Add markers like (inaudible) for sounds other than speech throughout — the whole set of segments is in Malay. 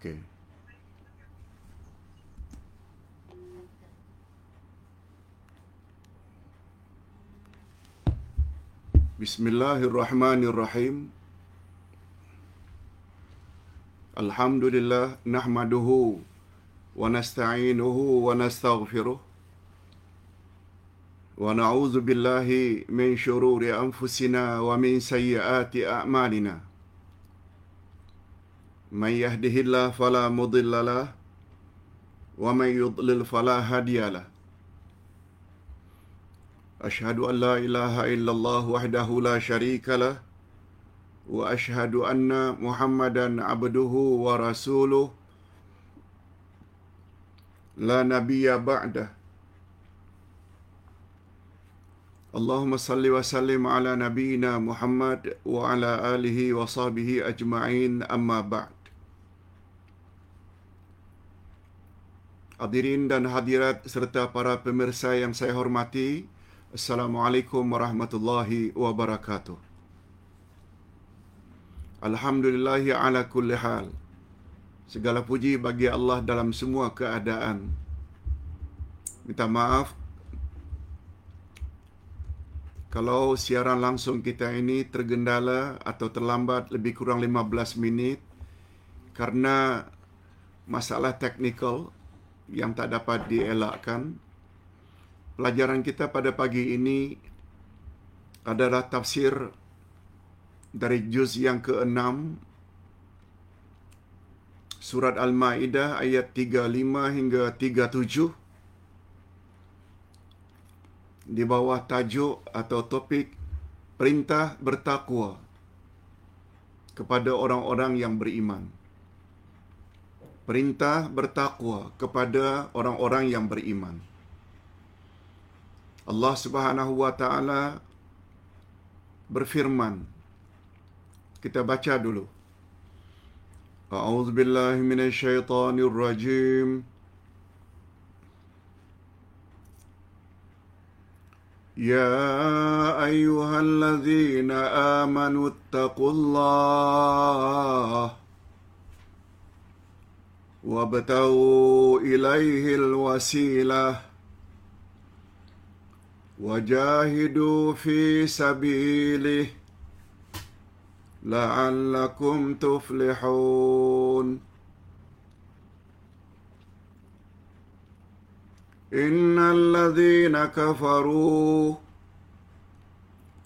Okey. Bismillahirrahmanirrahim. Alhamdulillah nahmaduhu wa nasta'inuhu wa nastaghfiruh. Wa na'udzu billahi min shururi anfusina wa min sayyiati a'malina. من يهده الله فلا مضل له ومن يضلل فلا هادي له أشهد أن لا إله إلا الله وحده لا شريك له وأشهد أن محمدا عبده ورسوله لا نبي بعده اللهم صل وسلم على نبينا محمد وعلى آله وصحبه أجمعين أما بعد Hadirin dan hadirat serta para pemirsa yang saya hormati, Assalamualaikum warahmatullahi wabarakatuh. Alhamdulillahi ala kulli hal. Segala puji bagi Allah dalam semua keadaan. Minta maaf kalau siaran langsung kita ini tergendala atau terlambat lebih kurang 15 minit karena masalah teknikal yang tak dapat dielakkan Pelajaran kita pada pagi ini adalah tafsir dari juz yang ke-6 surat Al-Maidah ayat 35 hingga 37 di bawah tajuk atau topik perintah bertakwa kepada orang-orang yang beriman. Perintah bertakwa kepada orang-orang yang beriman. Allah Subhanahu wa taala berfirman. Kita baca dulu. A'udzu billahi minasyaitonir rajim Ya ayyuhalladzina amanu taqullaha wabtaghu ilaihil wasilah وجاهدوا في سبيله لعلكم تفلحون. إن الذين كفروا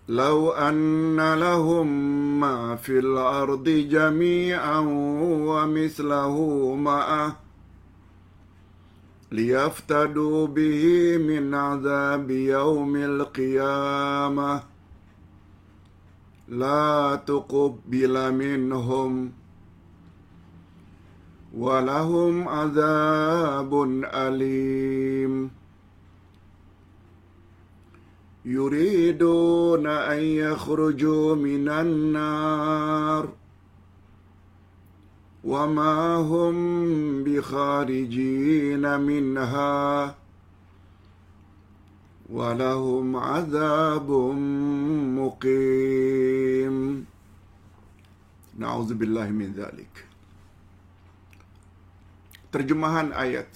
لو أن لهم ما في الأرض جميعا ومثله معه ليفتدوا به من عذاب يوم القيامة. لا تقبل منهم ولهم عذاب أليم. يريدون أن يخرجوا من النار وما هم بخارجين منها ولهم عذاب مقيم. نعوذ بالله من ذلك. Terjemahan ayat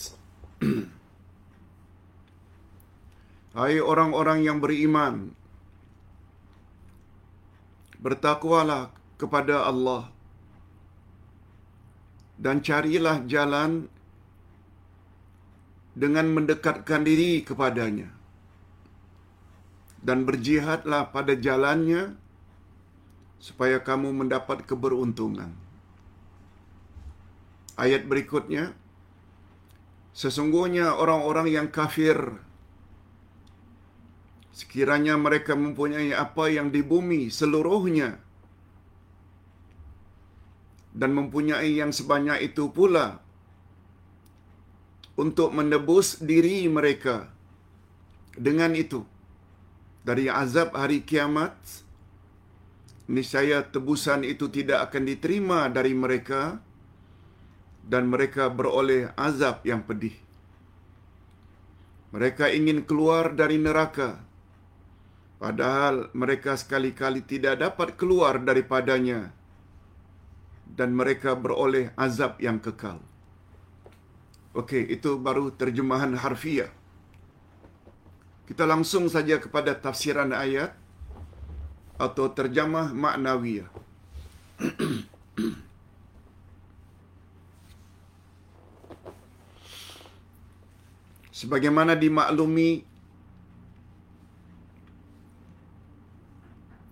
Hai orang-orang yang beriman. Bertakwalah kepada Allah. Dan carilah jalan dengan mendekatkan diri kepadanya. Dan berjihadlah pada jalannya supaya kamu mendapat keberuntungan. Ayat berikutnya. Sesungguhnya orang-orang yang kafir sekiranya mereka mempunyai apa yang di bumi seluruhnya dan mempunyai yang sebanyak itu pula untuk menebus diri mereka dengan itu dari azab hari kiamat niscaya tebusan itu tidak akan diterima dari mereka dan mereka beroleh azab yang pedih. Mereka ingin keluar dari neraka padahal mereka sekali-kali tidak dapat keluar daripadanya dan mereka beroleh azab yang kekal. Okey, itu baru terjemahan harfiah. Kita langsung saja kepada tafsiran ayat atau terjemah maknawiyah. (clears throat) Sebagaimana dimaklumi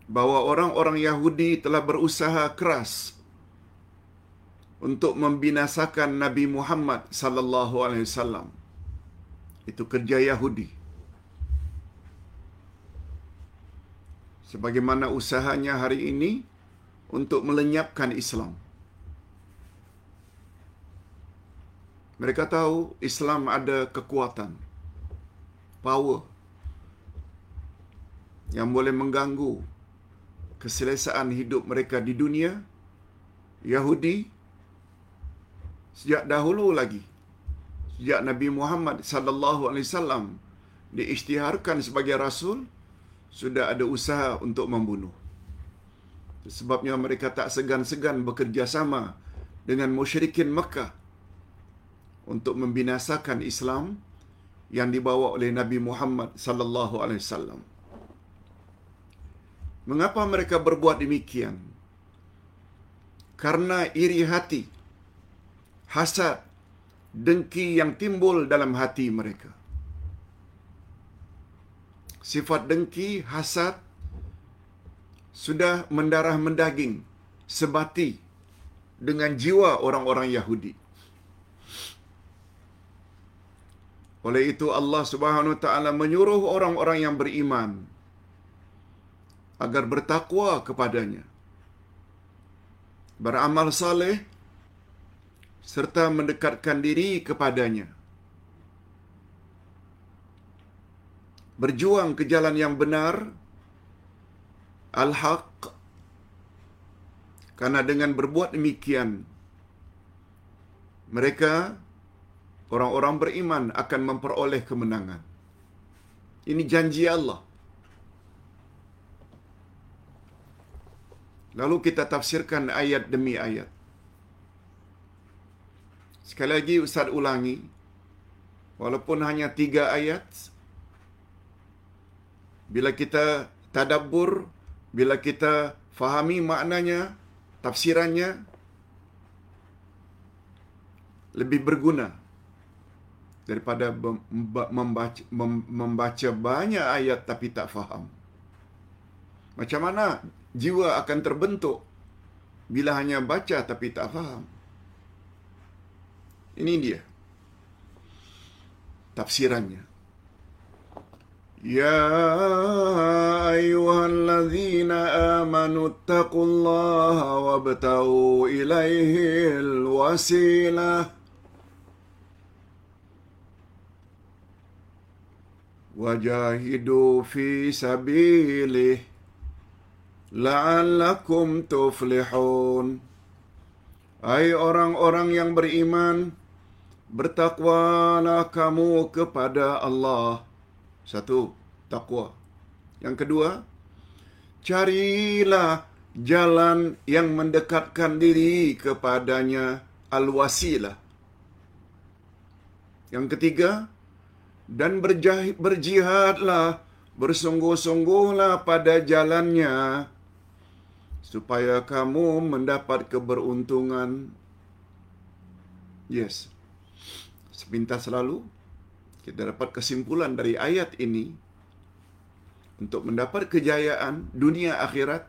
bahawa orang-orang Yahudi telah berusaha keras untuk membinasakan Nabi Muhammad sallallahu alaihi wasallam. Itu kerja Yahudi. Sebagaimana usahanya hari ini untuk melenyapkan Islam. Mereka tahu Islam ada kekuatan, power yang boleh mengganggu keselesaan hidup mereka di dunia. Yahudi sejak dahulu lagi sejak Nabi Muhammad sallallahu alaihi wasallam diisytiharkan sebagai rasul sudah ada usaha untuk membunuh. Sebabnya mereka tak segan-segan bekerjasama dengan musyrikin Mekah untuk membinasakan Islam yang dibawa oleh Nabi Muhammad sallallahu alaihi wasallam. Mengapa mereka berbuat demikian? Karena iri hati, hasad, dengki yang timbul dalam hati mereka. Sifat dengki, hasad sudah mendarah mendaging sebati dengan jiwa orang-orang Yahudi. Oleh itu Allah Subhanahu wa taala menyuruh orang-orang yang beriman agar bertakwa kepadanya. Beramal saleh serta mendekatkan diri kepadanya. Berjuang ke jalan yang benar al-haq karena dengan berbuat demikian mereka orang-orang beriman akan memperoleh kemenangan. Ini janji Allah. Lalu kita tafsirkan ayat demi ayat. Sekali lagi Ustaz ulangi. Walaupun hanya tiga ayat. Bila kita tadabbur, bila kita fahami maknanya, tafsirannya, lebih berguna daripada membaca, membaca banyak ayat tapi tak faham. Macam mana jiwa akan terbentuk bila hanya baca tapi tak faham? Ini dia tafsirannya. Ya ayyuhalladzina amanu taqullaha wabtau ilaihil wasilah wajahidu fi sabilih la'allakum tuflihun. Hai orang-orang yang beriman bertakwalah kamu kepada Allah. Satu takwa. Yang kedua carilah jalan yang mendekatkan diri kepadanya al-wasilah. Yang ketiga dan berjihad, berjihadlah, bersungguh-sungguhlah pada jalannya, supaya kamu mendapat keberuntungan. Yes. Sepintas selalu, kita dapat kesimpulan dari ayat ini, untuk mendapat kejayaan dunia akhirat,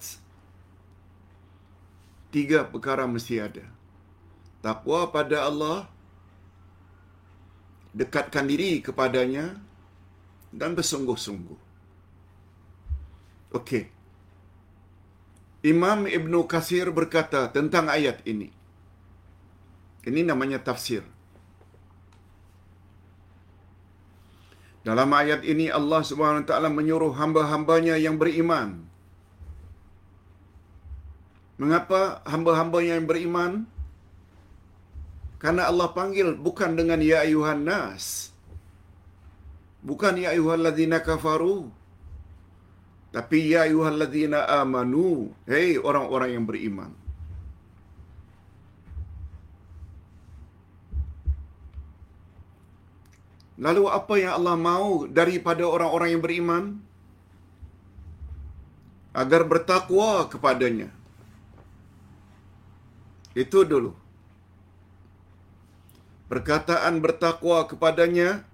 tiga perkara mesti ada. Takwa pada Allah, dekatkan diri kepadanya dan bersungguh-sungguh. Okey. Imam Ibn Kasir berkata tentang ayat ini. Ini namanya tafsir. Dalam ayat ini Allah Taala menyuruh hamba-hambanya yang beriman. Mengapa hamba-hambanya yang beriman karena Allah panggil bukan dengan ya ayuhan nas. Bukan ya ayuhan ladhina kafaru. Tapi ya ayuhalladzina amanu, hei orang-orang yang beriman. Lalu apa yang Allah mahu daripada orang-orang yang beriman? Agar bertakwa kepadanya. Itu dulu. Perkataan bertakwa kepadanya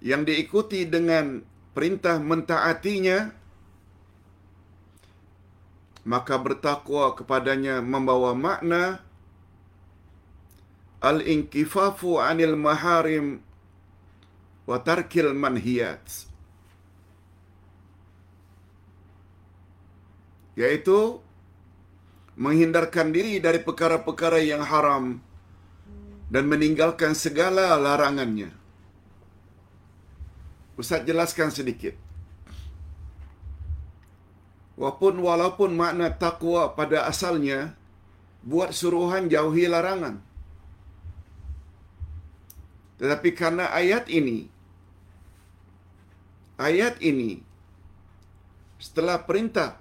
yang diikuti dengan perintah mentaatinya maka bertakwa kepadanya membawa makna al-inkifafu 'anil maharim wa tarkil manhiyat yaitu menghindarkan diri dari perkara-perkara yang haram dan meninggalkan segala larangannya. Ustaz jelaskan sedikit. Walaupun walaupun makna takwa pada asalnya buat suruhan jauhi larangan. Tetapi karena ayat ini ayat ini setelah perintah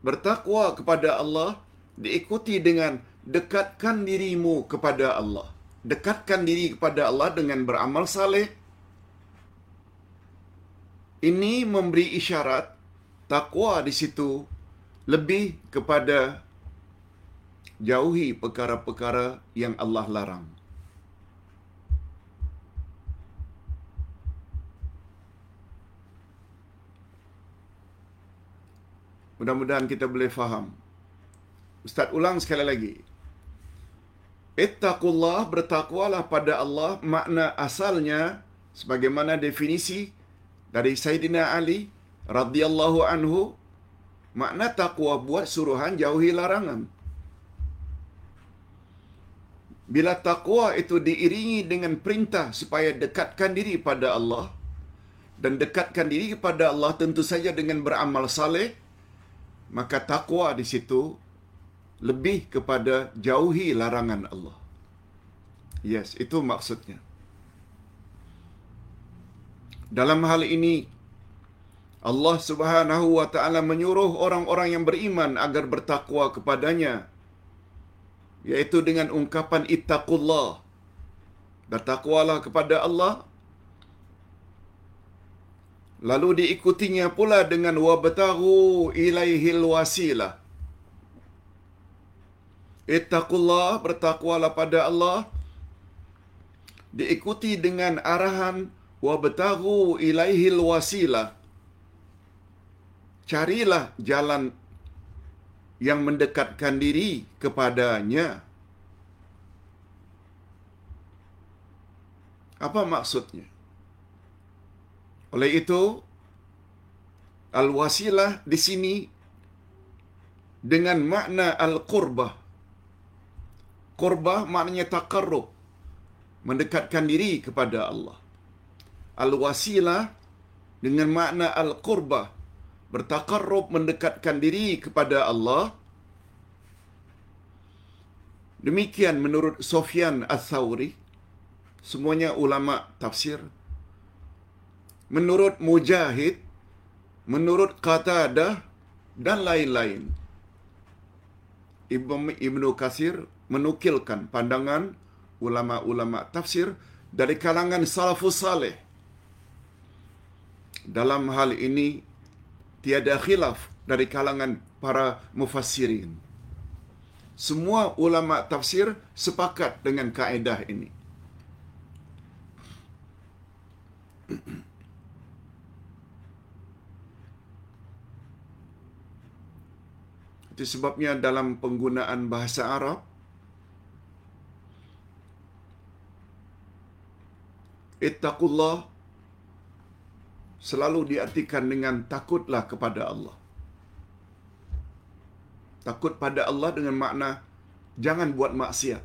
bertakwa kepada Allah diikuti dengan dekatkan dirimu kepada Allah. Dekatkan diri kepada Allah dengan beramal saleh. Ini memberi isyarat takwa di situ lebih kepada jauhi perkara-perkara yang Allah larang. Mudah-mudahan kita boleh faham. Ustaz ulang sekali lagi. Ittaqullah bertakwalah pada Allah makna asalnya sebagaimana definisi dari Sayyidina Ali radhiyallahu anhu makna takwa buat suruhan jauhi larangan. Bila takwa itu diiringi dengan perintah supaya dekatkan diri pada Allah dan dekatkan diri kepada Allah tentu saja dengan beramal saleh maka takwa di situ lebih kepada jauhi larangan Allah. Yes, itu maksudnya. Dalam hal ini Allah Subhanahu wa taala menyuruh orang-orang yang beriman agar bertakwa kepadanya yaitu dengan ungkapan ittaqullah. Bertakwalah kepada Allah. Lalu diikutinya pula dengan wabtaghu ilaihil wasilah. Ittaqullah bertakwalah pada Allah diikuti dengan arahan wabtaghu ilaihil wasilah carilah jalan yang mendekatkan diri kepadanya. Apa maksudnya? Oleh itu, al-wasilah di sini dengan makna al-qurbah. Qurbah maknanya takarrub, mendekatkan diri kepada Allah. Al-wasilah dengan makna al-qurbah, bertakarrub mendekatkan diri kepada Allah. Demikian menurut Sofyan Al-Thawri, semuanya ulama tafsir. Menurut Mujahid, menurut Qatadah dan lain-lain. Ibnu Kasir menukilkan pandangan ulama-ulama tafsir dari kalangan salafus salih. Dalam hal ini tiada khilaf dari kalangan para mufassirin. Semua ulama tafsir sepakat dengan kaedah ini. (clears throat) Itu sebabnya dalam penggunaan bahasa Arab Ittaqullah selalu diartikan dengan takutlah kepada Allah. Takut pada Allah dengan makna jangan buat maksiat.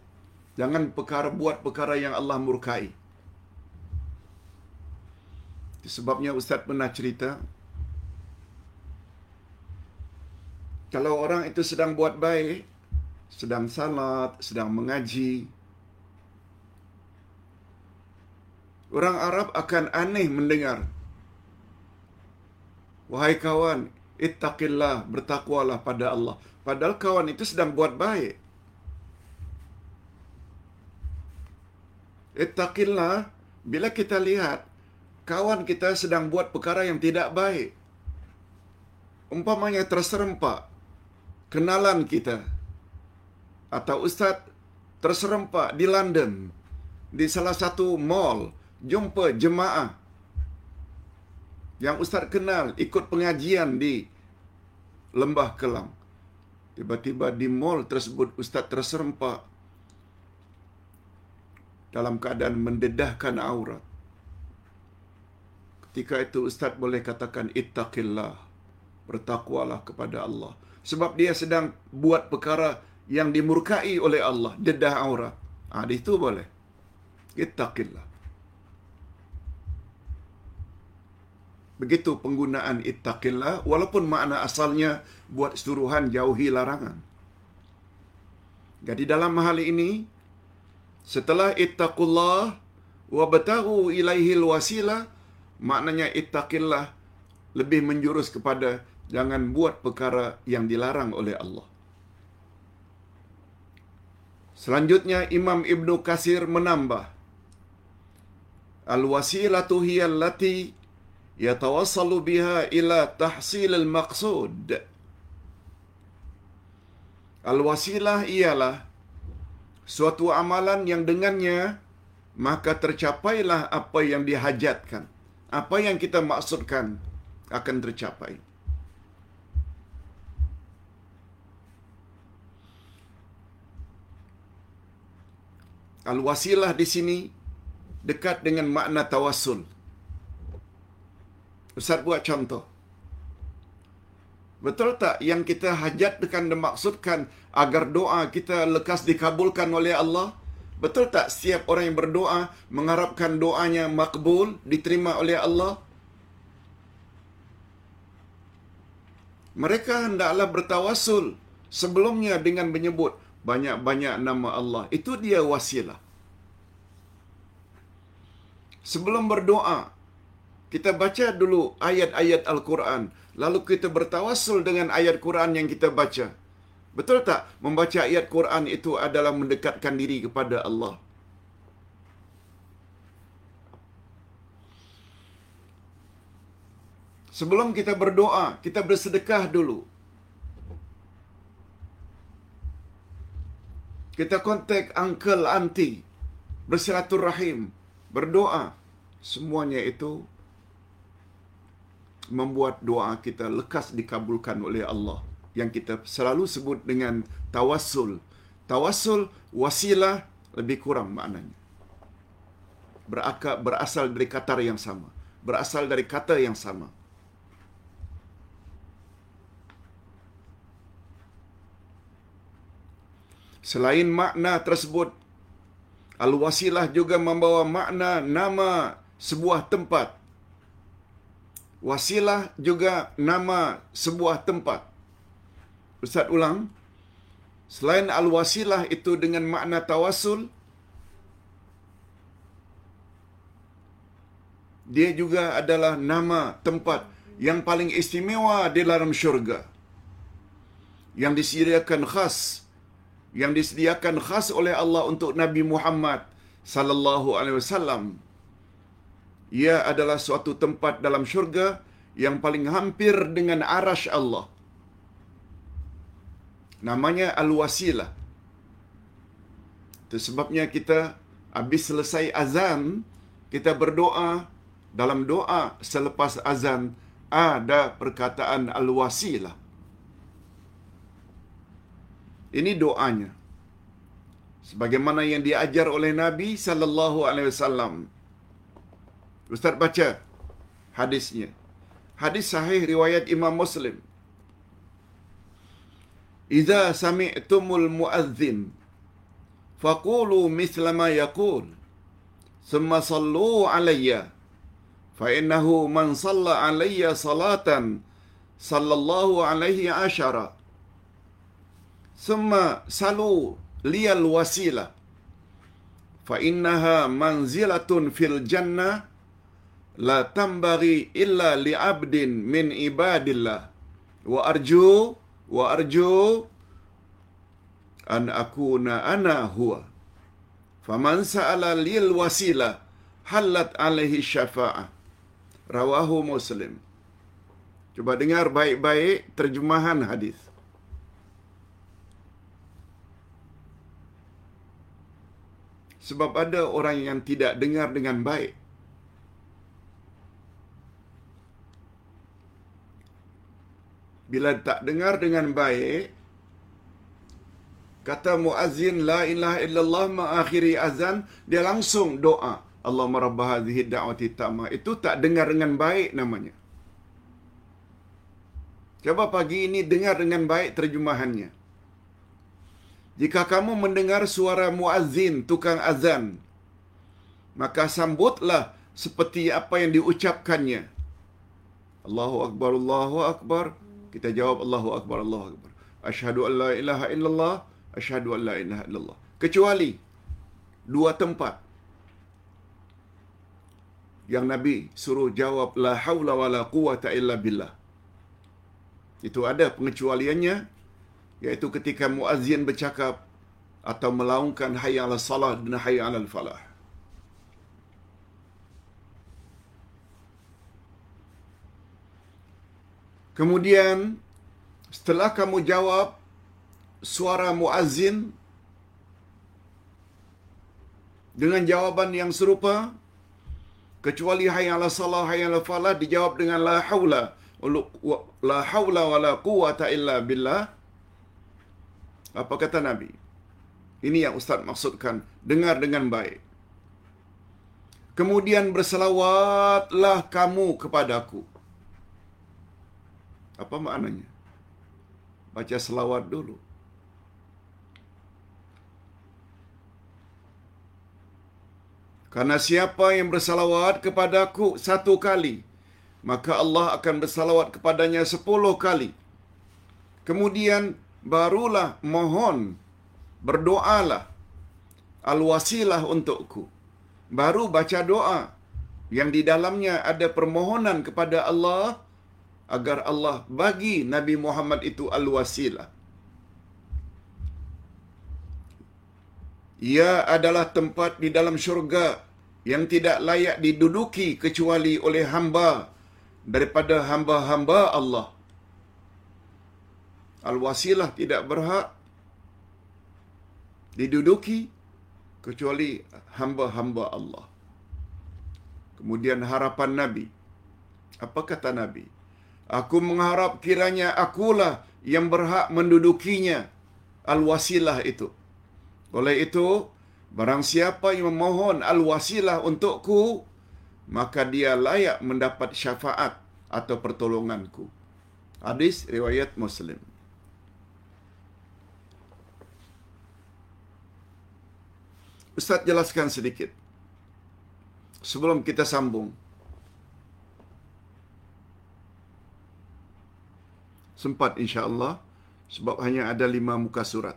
Jangan perkara buat perkara yang Allah murkai. Sebabnya Ustaz pernah cerita kalau orang itu sedang buat baik, sedang salat, sedang mengaji, orang Arab akan aneh mendengar Wahai kawan, ittaqillah, bertakwalah pada Allah. Padahal kawan itu sedang buat baik. Ittaqillah bila kita lihat kawan kita sedang buat perkara yang tidak baik. Umpamanya terserempak kenalan kita atau ustaz terserempak di London di salah satu mall jumpa jemaah yang ustaz kenal ikut pengajian di Lembah Kelang. Tiba-tiba di mall tersebut ustaz terserempak dalam keadaan mendedahkan aurat. Ketika itu ustaz boleh katakan ittaqillah. Bertakwalah kepada Allah. Sebab dia sedang buat perkara yang dimurkai oleh Allah, dedah aurat. Ah, ha, itu boleh. Ittaqillah. Begitu penggunaan ittaqillah walaupun makna asalnya buat suruhan jauhi larangan. Jadi dalam hal ini setelah ittaqullah wa batahu ilaihil wasilah maknanya ittaqillah lebih menjurus kepada jangan buat perkara yang dilarang oleh Allah. Selanjutnya Imam Ibnu Kasir menambah Al-wasilatu hiya allati yatawassalu biha ila tahsil al-maqsud. Al-wasilah ialah suatu amalan yang dengannya maka tercapailah apa yang dihajatkan. Apa yang kita maksudkan akan tercapai. Al-wasilah di sini dekat dengan makna tawassul. Ustaz buat contoh. Betul tak yang kita hajat dengan dimaksudkan agar doa kita lekas dikabulkan oleh Allah? Betul tak setiap orang yang berdoa mengharapkan doanya makbul, diterima oleh Allah? Mereka hendaklah bertawasul sebelumnya dengan menyebut banyak-banyak nama Allah. Itu dia wasilah. Sebelum berdoa, kita baca dulu ayat-ayat Al-Quran. Lalu kita bertawasul dengan ayat Quran yang kita baca. Betul tak? Membaca ayat Quran itu adalah mendekatkan diri kepada Allah. Sebelum kita berdoa, kita bersedekah dulu. Kita kontak uncle, auntie. Bersilaturrahim. Berdoa. Semuanya itu membuat doa kita lekas dikabulkan oleh Allah yang kita selalu sebut dengan tawassul. Tawassul wasilah lebih kurang maknanya. Berakar, berasal dari kata yang sama. Berasal dari kata yang sama. Selain makna tersebut, Al-Wasilah juga membawa makna nama sebuah tempat. Wasilah juga nama sebuah tempat. Ustaz ulang. Selain Al-Wasilah itu dengan makna tawasul, dia juga adalah nama tempat yang paling istimewa di dalam syurga. Yang disediakan khas yang disediakan khas oleh Allah untuk Nabi Muhammad sallallahu alaihi wasallam. Ia adalah suatu tempat dalam syurga yang paling hampir dengan arash Allah. Namanya Al-Wasilah. Itu sebabnya kita habis selesai azan, kita berdoa dalam doa selepas azan ada perkataan Al-Wasilah. Ini doanya. Sebagaimana yang diajar oleh Nabi sallallahu alaihi wasallam. Ustaz baca hadisnya. Hadis sahih riwayat Imam Muslim. Iza sami'tumul muazzin faqulu mithla ma yaqul thumma sallu alayya fa innahu man salla alayya salatan sallallahu alaihi ashara thumma salu liyal wasilah fa innaha manzilatun fil jannah la tambari illa li'abdin min ibadillah wa arju wa arju an akuna ana huwa faman sa'ala lil wasila halat alaihi syafa'ah rawahu muslim Cuba dengar baik-baik terjemahan hadis. Sebab ada orang yang tidak dengar dengan baik. Bila tak dengar dengan baik, kata muazzin la ilaha illallah mengakhiri azan, dia langsung doa. Allahumma rabb hadhihi da'wati tamah. Itu tak dengar dengan baik namanya. Coba pagi ini dengar dengan baik terjemahannya. Jika kamu mendengar suara muazzin, tukang azan, maka sambutlah seperti apa yang diucapkannya. Allahu Akbar, Allahu Akbar. Kita jawab Allahu Akbar, Allahu Akbar. Ashadu an la ilaha illallah, ashadu an la ilaha illallah. Kecuali dua tempat yang Nabi suruh jawab la haula wala quwata illa billah. Itu ada pengecualiannya iaitu ketika muazzin bercakap atau melaungkan hayya 'ala salat dan hayya 'ala falah. Kemudian setelah kamu jawab suara muazzin dengan jawaban yang serupa kecuali hayya 'ala salah hayya 'ala falah dijawab dengan la haula la haula wala quwata illa billah. Apa kata nabi? Ini yang ustaz maksudkan. Dengar dengan baik. Kemudian berselawatlah kamu kepadaku apa maknanya baca selawat dulu Karena siapa yang bersalawat kepadaku satu kali, maka Allah akan bersalawat kepadanya sepuluh kali. Kemudian barulah mohon, berdoalah, al-wasilah untukku. Baru baca doa yang di dalamnya ada permohonan kepada Allah agar Allah bagi Nabi Muhammad itu al-wasilah. Ia adalah tempat di dalam syurga yang tidak layak diduduki kecuali oleh hamba daripada hamba-hamba Allah. Al-wasilah tidak berhak diduduki kecuali hamba-hamba Allah. Kemudian harapan Nabi. Apa kata Nabi? Aku mengharap kiranya akulah yang berhak mendudukinya al-wasilah itu. Oleh itu, barang siapa yang memohon al-wasilah untukku, maka dia layak mendapat syafaat atau pertolonganku. Hadis riwayat Muslim. Ustaz jelaskan sedikit. Sebelum kita sambung. Sempat insya-Allah sebab hanya ada lima muka surat.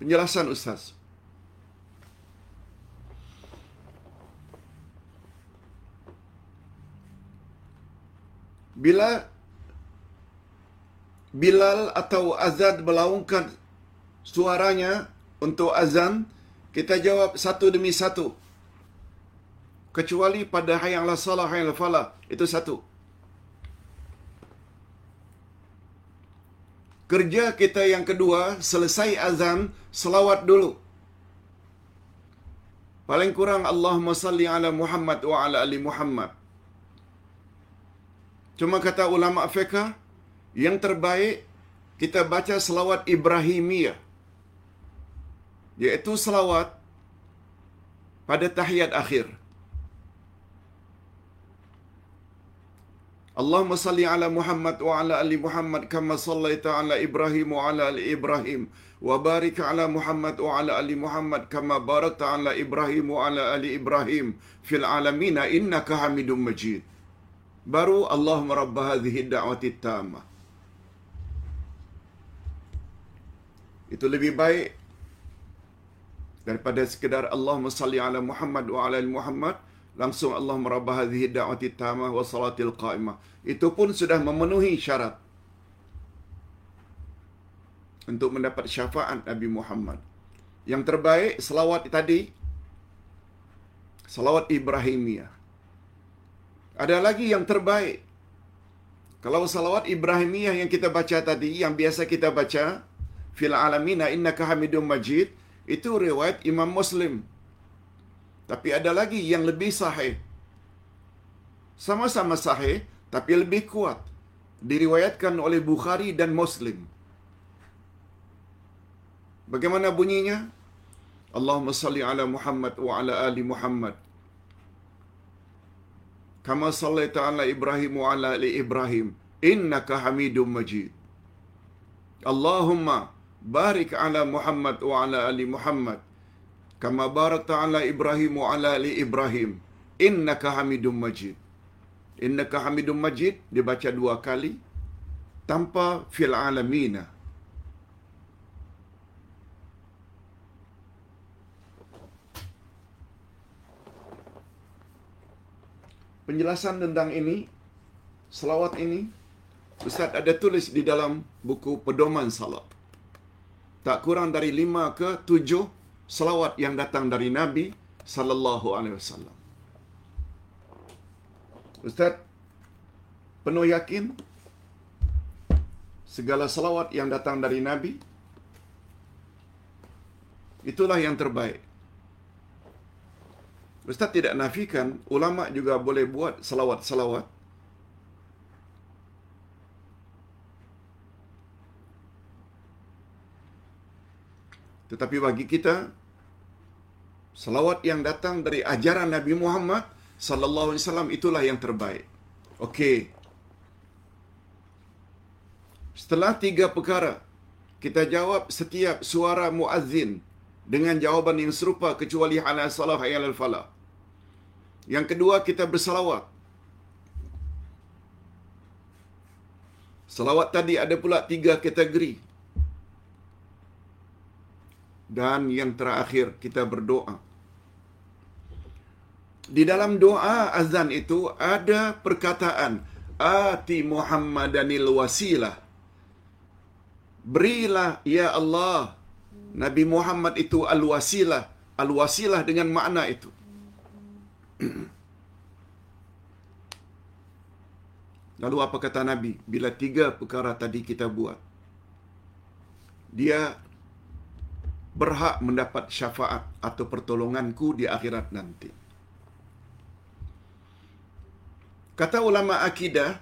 Penjelasan Ustaz. Bila Bilal atau Azad melaungkan suaranya untuk azan, kita jawab satu demi satu. Kecuali pada hayang la salah hayang la falah. Itu satu. Kerja kita yang kedua, selesai azan, selawat dulu. Paling kurang Allahumma salli ala Muhammad wa ala ali Muhammad. Cuma kata ulama fiqh, yang terbaik kita baca selawat Ibrahimiyah. Iaitu selawat pada tahiyat akhir. Ala ali Muhammad kama sallaita ala Ibrahim wa ala ali Ibrahim wa barik ala Muhammad wa ala ali Muhammad kama barakta ala Ibrahim wa ala ali Ibrahim fil alamin innaka Hamidum Majid. Baru Allahumma rabb hadhihi da'wati tammah. Itu lebih baik daripada sekedar salli ala Muhammad wa ala ali Muhammad langsung Allah merabah hadhihi da'wati tamah wa salatil qa'imah. Itu pun sudah memenuhi syarat untuk mendapat syafaat Nabi Muhammad Yang terbaik selawat tadi selawat Ibrahimiyah. Ada lagi yang terbaik. Kalau salawat Ibrahimiyah yang kita baca tadi, yang biasa kita baca, fil alamina innaka hamidum majid, itu riwayat Imam Muslim. Tapi ada lagi yang lebih sahih. Sama-sama sahih, tapi lebih kuat. Diriwayatkan oleh Bukhari dan Muslim. Bagaimana bunyinya? Allahumma salli ala Muhammad wa ala ali Muhammad. Kama sallaita ala Ibrahim wa ala ali Ibrahim. Innaka hamidum majid. Allahumma barik ala Muhammad wa ala ali Muhammad. Kama barakta ala Ibrahim wa ala ali Ibrahim. Innaka hamidum majid. Innaka hamidum majid dibaca dua kali tanpa fil alamina. penjelasan tentang ini, selawat ini, Ustaz ada tulis di dalam buku pedoman salat. Tak kurang dari lima ke tujuh selawat yang datang dari Nabi Sallallahu Alaihi Wasallam. Ustaz, penuh yakin segala selawat yang datang dari Nabi itulah yang terbaik. Ustaz tidak nafikan ulama juga boleh buat selawat-selawat. Tetapi bagi kita selawat yang datang dari ajaran Nabi Muhammad sallallahu alaihi wasallam itulah yang terbaik. Okey. Setelah tiga perkara kita jawab setiap suara muazzin dengan jawapan yang serupa kecuali ala salah hayal al falah. Yang kedua kita bersalawat. Salawat tadi ada pula tiga kategori. Dan yang terakhir kita berdoa. Di dalam doa azan itu ada perkataan Ati Muhammadanil wasilah. Berilah ya Allah Nabi Muhammad itu al-wasilah. Al-wasilah dengan makna itu. (clears throat) Lalu apa kata Nabi? Bila tiga perkara tadi kita buat. Dia berhak mendapat syafaat atau pertolonganku di akhirat nanti. Kata ulama akidah,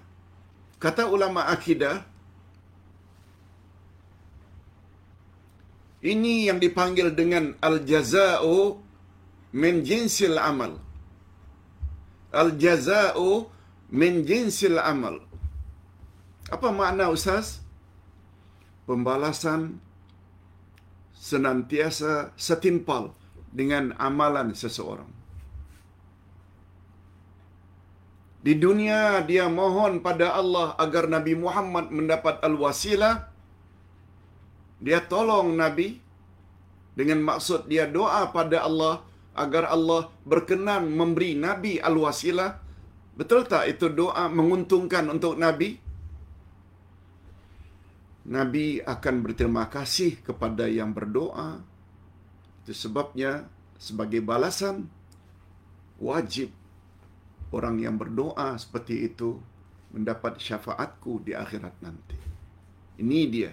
kata ulama akidah, ini yang dipanggil dengan al-jaza'u min jinsil amal. Al-jaza'u min jinsil amal. Apa makna Ustaz? Pembalasan senantiasa setimpal dengan amalan seseorang. Di dunia dia mohon pada Allah agar Nabi Muhammad mendapat al-wasilah. Dia tolong Nabi dengan maksud dia doa pada Allah agar Allah berkenan memberi Nabi al-wasilah. Betul tak itu doa menguntungkan untuk Nabi? Nabi akan berterima kasih kepada yang berdoa. Itu sebabnya sebagai balasan wajib orang yang berdoa seperti itu mendapat syafaatku di akhirat nanti. Ini dia.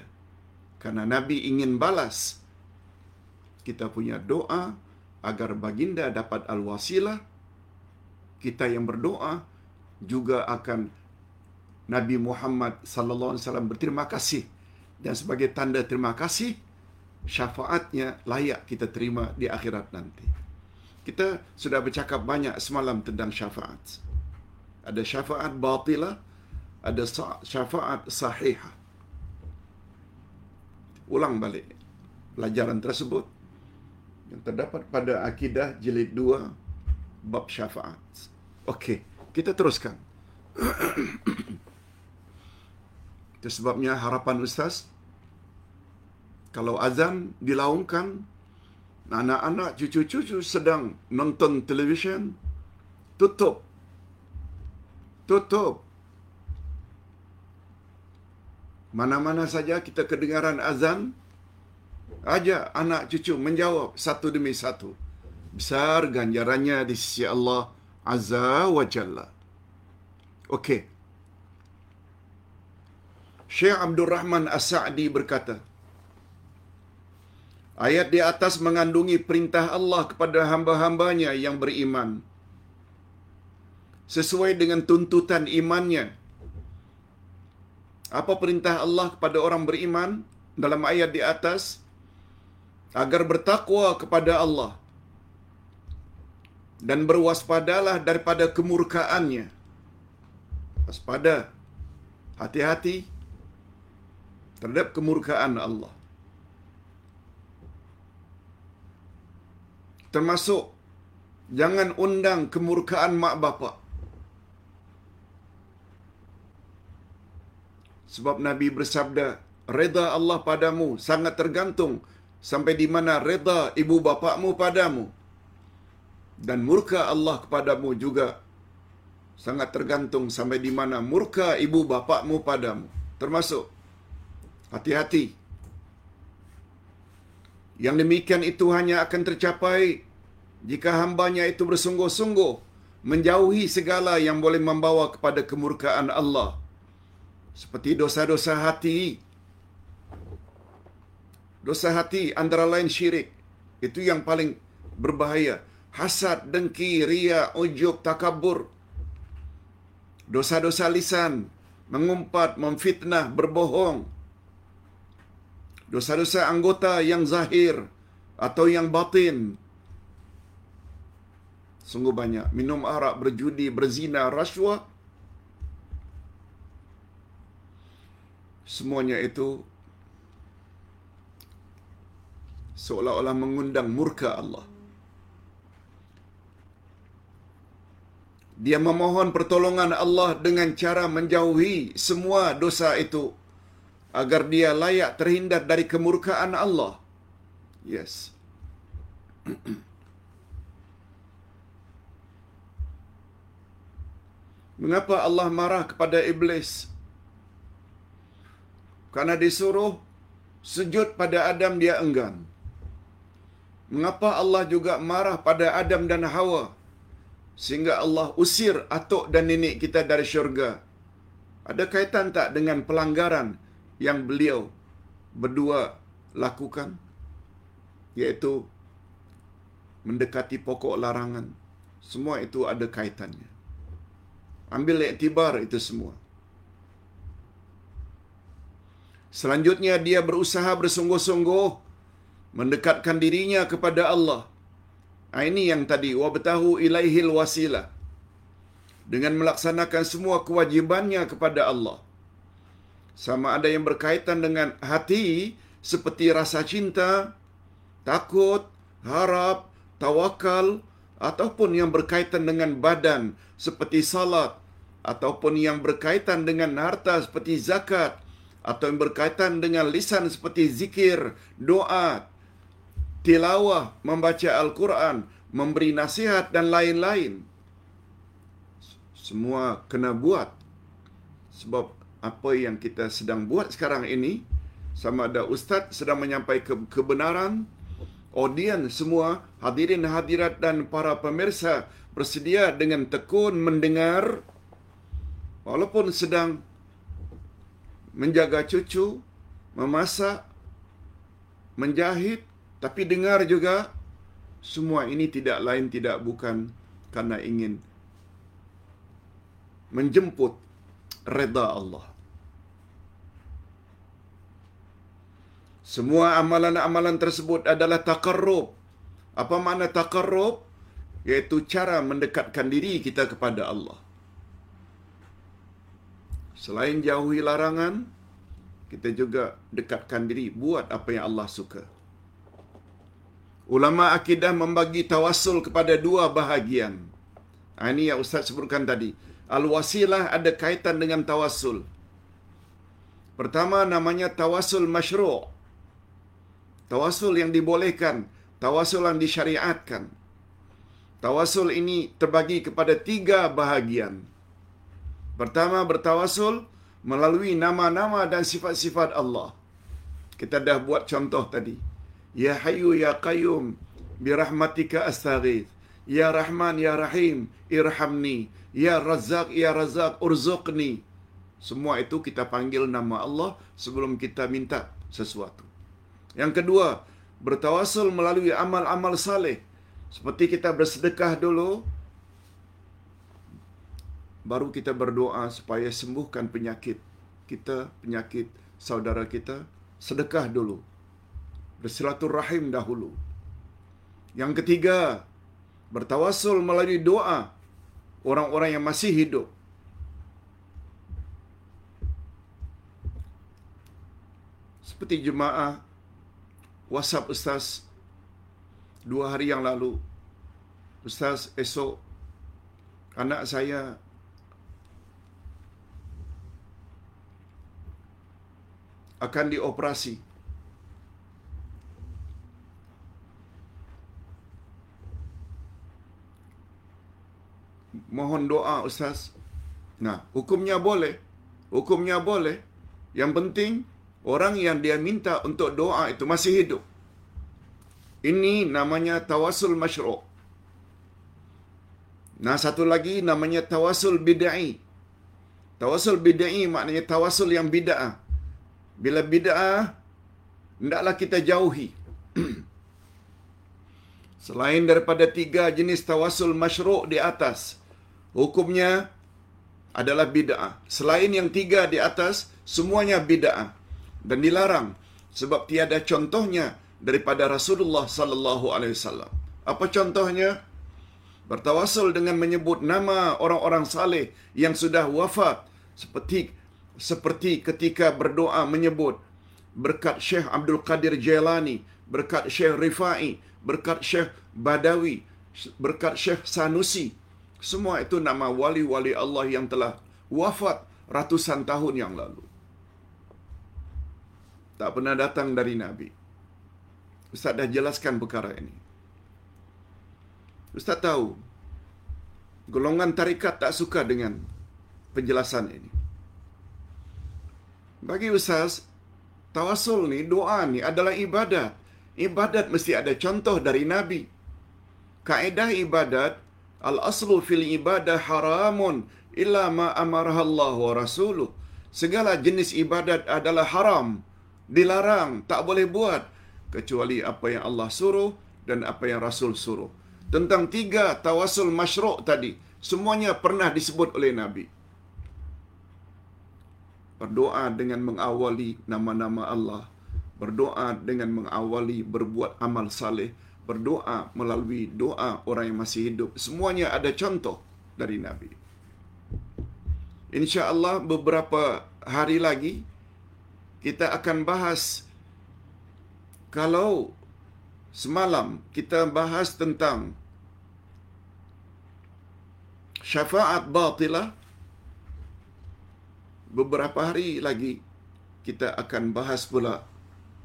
Karena Nabi ingin balas kita punya doa agar baginda dapat al-wasilah. Kita yang berdoa juga akan Nabi Muhammad sallallahu alaihi wasallam berterima kasih dan sebagai tanda terima kasih syafaatnya layak kita terima di akhirat nanti. Kita sudah bercakap banyak semalam tentang syafaat. Ada syafaat batilah, ada syafaat sahihah. Ulang balik pelajaran tersebut yang terdapat pada akidah jilid 2 bab syafaat. Okey, kita teruskan. Itu sebabnya harapan ustaz kalau azan dilaungkan anak-anak cucu-cucu sedang nonton televisyen tutup tutup mana-mana saja kita kedengaran azan Ajak anak cucu menjawab satu demi satu. Besar ganjarannya di sisi Allah Azza wa Jalla. Okey. Syekh Abdul Rahman As-Sa'di berkata, Ayat di atas mengandungi perintah Allah kepada hamba-hambanya yang beriman. Sesuai dengan tuntutan imannya. Apa perintah Allah kepada orang beriman dalam ayat di atas? Agar bertakwa kepada Allah. Dan berwaspadalah daripada kemurkaannya. Waspada. Hati-hati terhadap kemurkaan Allah. Termasuk jangan undang kemurkaan mak bapak. Sebab Nabi bersabda, reda Allah padamu sangat tergantung sampai di mana reda ibu bapakmu padamu. Dan murka Allah kepadamu juga sangat tergantung sampai di mana murka ibu bapakmu padamu. Termasuk hati-hati. Yang demikian itu hanya akan tercapai jika hambanya itu bersungguh-sungguh menjauhi segala yang boleh membawa kepada kemurkaan Allah. Seperti dosa-dosa hati. Dosa hati antara lain syirik. Itu yang paling berbahaya. Hasad, dengki, ria, ujub, takabur. Dosa-dosa lisan. Mengumpat, memfitnah, berbohong. Dosa-dosa anggota yang zahir atau yang batin. Sungguh banyak. Minum arak, berjudi, berzina, rasuah. Semuanya itu seolah-olah mengundang murka Allah. Dia memohon pertolongan Allah dengan cara menjauhi semua dosa itu agar dia layak terhindar dari kemurkaan Allah. Yes. (clears throat) Mengapa Allah marah kepada iblis? Karena disuruh sujud pada Adam dia enggan. Mengapa Allah juga marah pada Adam dan Hawa? Sehingga Allah usir atuk dan nenek kita dari syurga. Ada kaitan tak dengan pelanggaran yang beliau berdua lakukan? Iaitu mendekati pokok larangan. Semua itu ada kaitannya. Ambil iktibar itu semua. Selanjutnya dia berusaha bersungguh-sungguh mendekatkan dirinya kepada Allah. Ini yang tadi wabtahu ilaihil wasilah. Dengan melaksanakan semua kewajibannya kepada Allah. Sama ada yang berkaitan dengan hati seperti rasa cinta, takut, harap, tawakal ataupun yang berkaitan dengan badan seperti salat ataupun yang berkaitan dengan harta seperti zakat atau yang berkaitan dengan lisan seperti zikir, doa, tilawah, membaca Al-Quran, memberi nasihat dan lain-lain. Semua kena buat. Sebab apa yang kita sedang buat sekarang ini, sama ada ustaz sedang menyampaikan kebenaran, audien semua, hadirin hadirat dan para pemirsa bersedia dengan tekun mendengar, walaupun sedang menjaga cucu, memasak, menjahit, tapi dengar juga semua ini tidak lain tidak bukan karena ingin menjemput reda Allah. Semua amalan-amalan tersebut adalah takarrub. Apa makna takarrub? Yaitu cara mendekatkan diri kita kepada Allah. Selain jauhi larangan, kita juga dekatkan diri buat apa yang Allah suka. Ulama akidah membagi tawassul kepada dua bahagian. Ini yang Ustaz sebutkan tadi. Al-wasilah ada kaitan dengan tawassul. Pertama namanya tawassul masyru'. Tawassul yang dibolehkan, tawassul yang disyariatkan. Tawassul ini terbagi kepada tiga bahagian. Pertama bertawasul melalui nama-nama dan sifat-sifat Allah. Kita dah buat contoh tadi. Ya Hayyu Ya Qayyum birahmatika astaghith. Ya Rahman Ya Rahim irhamni. Ya Razzaq Ya Razzaq urzuqni. Semua itu kita panggil nama Allah sebelum kita minta sesuatu. Yang kedua, bertawasul melalui amal-amal saleh. Seperti kita bersedekah dulu, baru kita berdoa supaya sembuhkan penyakit kita, penyakit saudara kita, sedekah dulu. Bersilaturahim dahulu. Yang ketiga, bertawasul melalui doa orang-orang yang masih hidup. Seperti jemaah WhatsApp Ustaz dua hari yang lalu. Ustaz, esok anak saya akan dioperasi. Mohon doa Ustaz. Nah, hukumnya boleh. Hukumnya boleh. Yang penting, orang yang dia minta untuk doa itu masih hidup. Ini namanya tawasul masyru'. Nah, satu lagi namanya tawasul bid'ai. Tawasul bid'ai maknanya tawasul yang bid'ah. Bila bid'ah, hendaklah kita jauhi. (clears throat) Selain daripada tiga jenis tawasul masyru' di atas, hukumnya adalah bid'ah. Selain yang tiga di atas, semuanya bid'ah dan dilarang sebab tiada contohnya daripada Rasulullah sallallahu alaihi wasallam. Apa contohnya? Bertawasul dengan menyebut nama orang-orang saleh yang sudah wafat seperti seperti ketika berdoa menyebut berkat Syekh Abdul Qadir Jailani, berkat Syekh Rifai, berkat Syekh Badawi, berkat Syekh Sanusi. Semua itu nama wali-wali Allah yang telah wafat ratusan tahun yang lalu. Tak pernah datang dari Nabi. Ustaz dah jelaskan perkara ini. Ustaz tahu, golongan tarikat tak suka dengan penjelasan ini. Bagi Ustaz, tawasul ni, doa ni adalah ibadat. Ibadat mesti ada contoh dari Nabi. Kaedah ibadat, al-aslu fil ibadah haramun illa ma amarah Allah wa rasuluh. Segala jenis ibadat adalah haram, dilarang, tak boleh buat kecuali apa yang Allah suruh dan apa yang Rasul suruh. Tentang tiga tawasul masyru' tadi, semuanya pernah disebut oleh Nabi. Berdoa dengan mengawali nama-nama Allah, berdoa dengan mengawali berbuat amal saleh, berdoa melalui doa orang yang masih hidup. Semuanya ada contoh dari Nabi. Insya-Allah beberapa hari lagi kita akan bahas kalau semalam kita bahas tentang syafaat batilah beberapa hari lagi kita akan bahas pula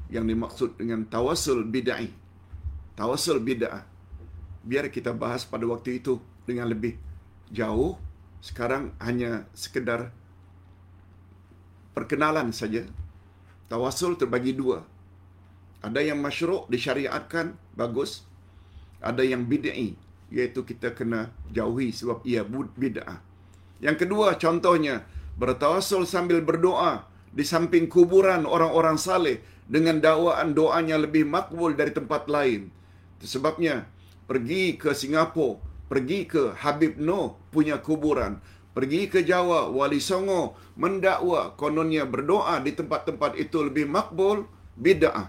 yang dimaksud dengan tawasul bid'ah. Tawasul bid'ah. Biar kita bahas pada waktu itu dengan lebih jauh. Sekarang hanya sekedar perkenalan saja. Tawasul terbagi dua. Ada yang masyru' disyariatkan, bagus. Ada yang bid'i, iaitu kita kena jauhi sebab ia bid'ah. Yang kedua, contohnya, bertawasul sambil berdoa di samping kuburan orang-orang saleh dengan dakwaan doanya lebih makbul dari tempat lain. Sebabnya, pergi ke Singapura, pergi ke Habib Noh punya kuburan, pergi ke Jawa, Wali Songo mendakwa kononnya berdoa di tempat-tempat itu lebih makbul, bid'ah.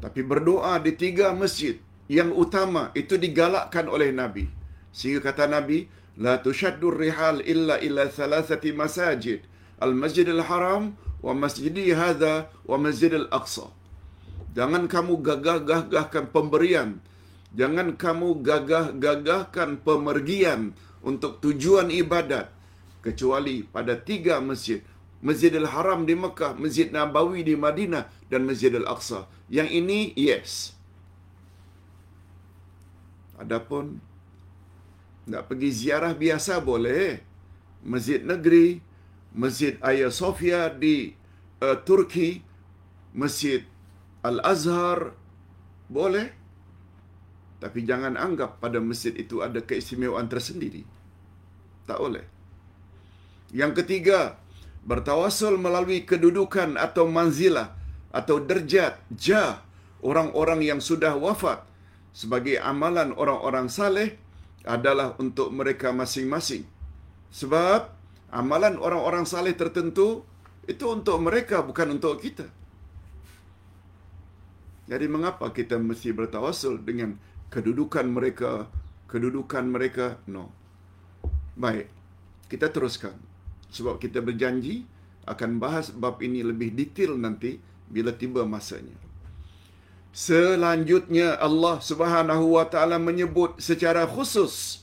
Tapi berdoa di tiga masjid yang utama itu digalakkan oleh Nabi. Sehingga kata Nabi, rihal illa illa thalathati masajid. Al-Masjid Al-Haram, wa masjidi hadha, wa masjid Al-Aqsa. Jangan kamu gagah-gagahkan pemberian. Jangan kamu gagah-gagahkan pemergian untuk tujuan ibadat. Kecuali pada tiga masjid. Masjidil Haram di Mekah, Masjid Nabawi di Madinah, dan Masjidil Aqsa. Yang ini, yes. Adapun, nak pergi ziarah biasa boleh. Masjid Negeri, Masjid Ayah Sofia di uh, Turki, Masjid Al-Azhar boleh. Tapi jangan anggap pada masjid itu ada keistimewaan tersendiri. Tak boleh. Yang ketiga, bertawasul melalui kedudukan atau manzilah atau derjat jah orang-orang yang sudah wafat sebagai amalan orang-orang saleh adalah untuk mereka masing-masing. Sebab amalan orang-orang saleh tertentu itu untuk mereka bukan untuk kita. Jadi mengapa kita mesti bertawasul dengan kedudukan mereka, kedudukan mereka? No. Baik. Kita teruskan. Sebab kita berjanji akan bahas bab ini lebih detail nanti bila tiba masanya. Selanjutnya Allah Subhanahu wa taala menyebut secara khusus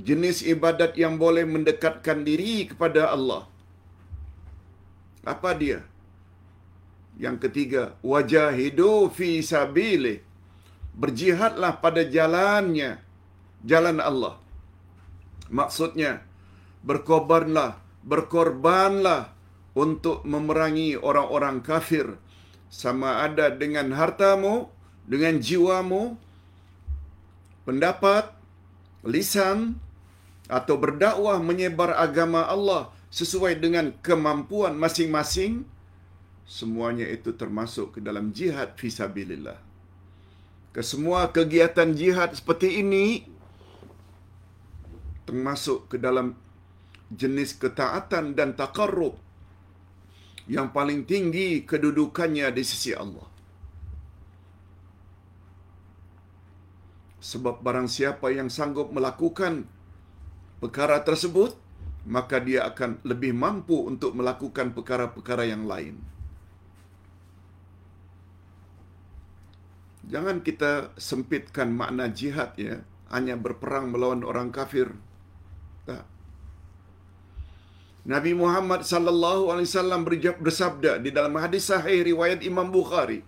jenis ibadat yang boleh mendekatkan diri kepada Allah. Apa dia? Yang ketiga, wajahidu fi sabilih. Berjihadlah pada jalannya, jalan Allah. Maksudnya, berkorbanlah, berkorbanlah untuk memerangi orang-orang kafir sama ada dengan hartamu, dengan jiwamu, pendapat, lisan atau berdakwah menyebar agama Allah sesuai dengan kemampuan masing-masing semuanya itu termasuk ke dalam jihad fisabilillah. Kesemua kegiatan jihad seperti ini termasuk ke dalam jenis ketaatan dan takarrub yang paling tinggi kedudukannya di sisi Allah. Sebab barang siapa yang sanggup melakukan perkara tersebut, maka dia akan lebih mampu untuk melakukan perkara-perkara yang lain. Jangan kita sempitkan makna jihad ya, hanya berperang melawan orang kafir. Tak. Nabi Muhammad sallallahu alaihi wasallam bersabda di dalam hadis sahih riwayat Imam Bukhari.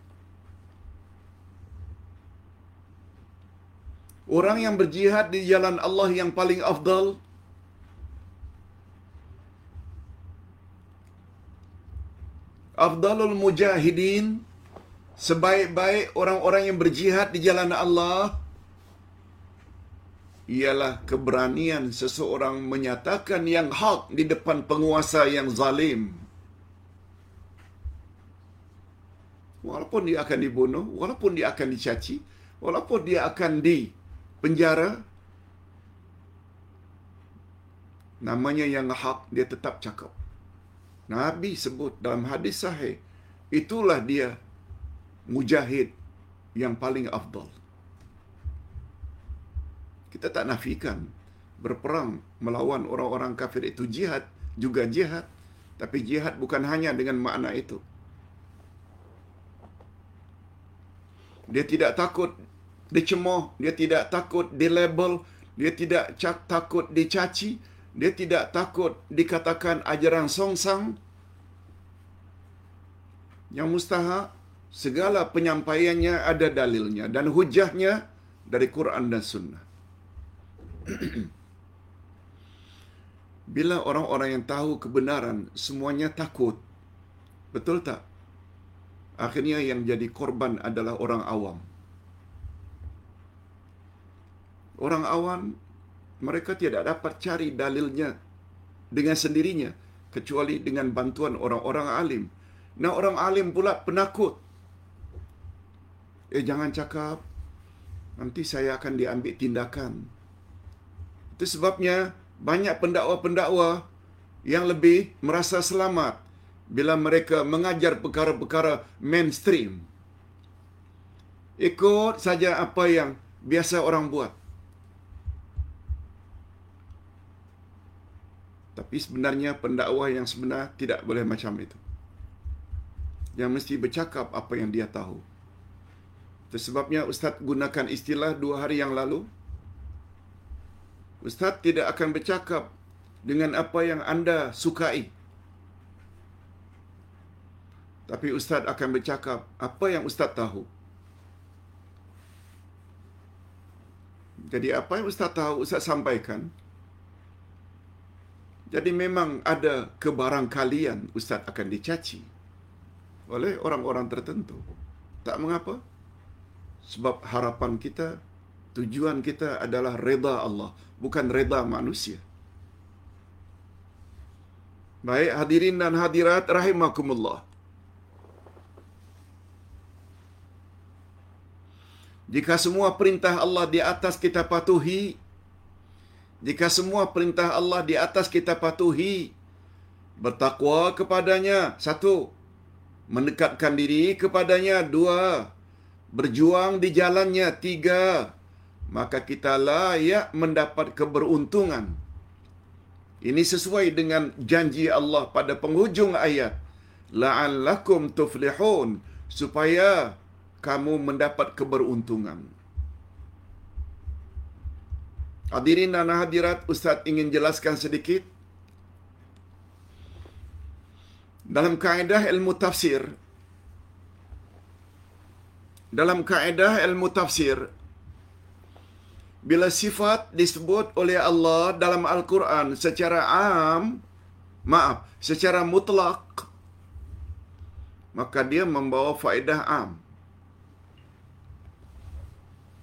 Orang yang berjihad di jalan Allah yang paling afdal Afdalul mujahidin sebaik-baik orang-orang yang berjihad di jalan Allah ialah keberanian seseorang menyatakan yang hak di depan penguasa yang zalim. Walaupun dia akan dibunuh, walaupun dia akan dicaci, walaupun dia akan di penjara, namanya yang hak dia tetap cakap. Nabi sebut dalam hadis sahih, itulah dia mujahid yang paling afdal. Kita tak nafikan berperang melawan orang-orang kafir itu jihad, juga jihad. Tapi jihad bukan hanya dengan makna itu. Dia tidak takut dicemooh, dia tidak takut dilabel, dia tidak takut dicaci, dia tidak takut dikatakan ajaran songsang. Yang mustahak, segala penyampaiannya ada dalilnya dan hujahnya dari Quran dan Sunnah. (clears throat) Bila orang-orang yang tahu kebenaran semuanya takut. Betul tak? Akhirnya yang jadi korban adalah orang awam. Orang awam mereka tidak dapat cari dalilnya dengan sendirinya kecuali dengan bantuan orang-orang alim. Nah orang alim pula penakut. Eh jangan cakap nanti saya akan diambil tindakan. Itu sebabnya banyak pendakwa-pendakwa yang lebih merasa selamat bila mereka mengajar perkara-perkara mainstream. Ikut saja apa yang biasa orang buat. Tapi sebenarnya pendakwa yang sebenar tidak boleh macam itu. Yang mesti bercakap apa yang dia tahu. Itu sebabnya Ustaz gunakan istilah dua hari yang lalu. Ustaz tidak akan bercakap dengan apa yang anda sukai. Tapi Ustaz akan bercakap apa yang Ustaz tahu. Jadi apa yang Ustaz tahu, Ustaz sampaikan. Jadi memang ada kebarangkalian Ustaz akan dicaci oleh orang-orang tertentu. Tak mengapa. Sebab harapan kita, tujuan kita adalah reda Allah, bukan reda manusia. Baik hadirin dan hadirat rahimakumullah. Jika semua perintah Allah di atas kita patuhi, jika semua perintah Allah di atas kita patuhi, bertakwa kepadanya, satu, mendekatkan diri kepadanya, dua, berjuang di jalannya, tiga, maka kita layak mendapat keberuntungan. Ini sesuai dengan janji Allah pada penghujung ayat. La'allakum tuflihun. Supaya kamu mendapat keberuntungan. Hadirin dan hadirat, Ustaz ingin jelaskan sedikit. Dalam kaedah ilmu tafsir, dalam kaedah ilmu tafsir, bila sifat disebut oleh Allah dalam Al-Quran secara am, maaf, secara mutlak, maka dia membawa faedah am.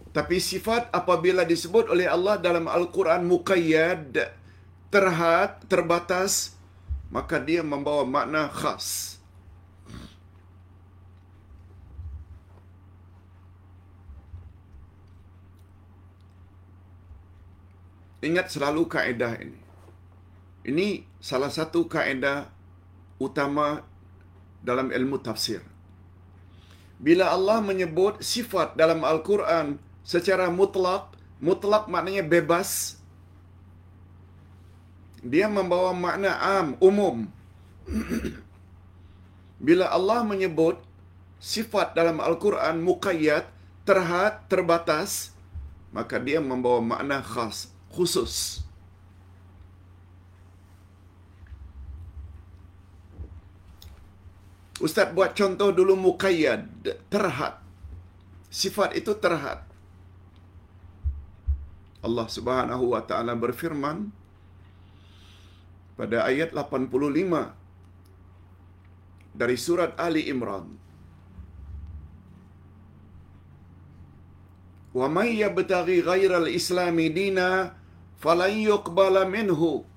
Tapi sifat apabila disebut oleh Allah dalam Al-Quran muqayyad, terhad, terbatas, maka dia membawa makna khas. Ingat selalu kaedah ini. Ini salah satu kaedah utama dalam ilmu tafsir. Bila Allah menyebut sifat dalam Al-Quran secara mutlak, mutlak maknanya bebas. Dia membawa makna am, umum. (clears throat) Bila Allah menyebut sifat dalam Al-Quran muqayyad, terhad, terbatas, maka dia membawa makna khas, khusus. Ustaz buat contoh dulu muqayyad, terhad. Sifat itu terhad. Allah Subhanahu wa taala berfirman pada ayat 85 dari surat Ali Imran. Wa may yabtaghi ghairal islami dina falan yuqbala minhu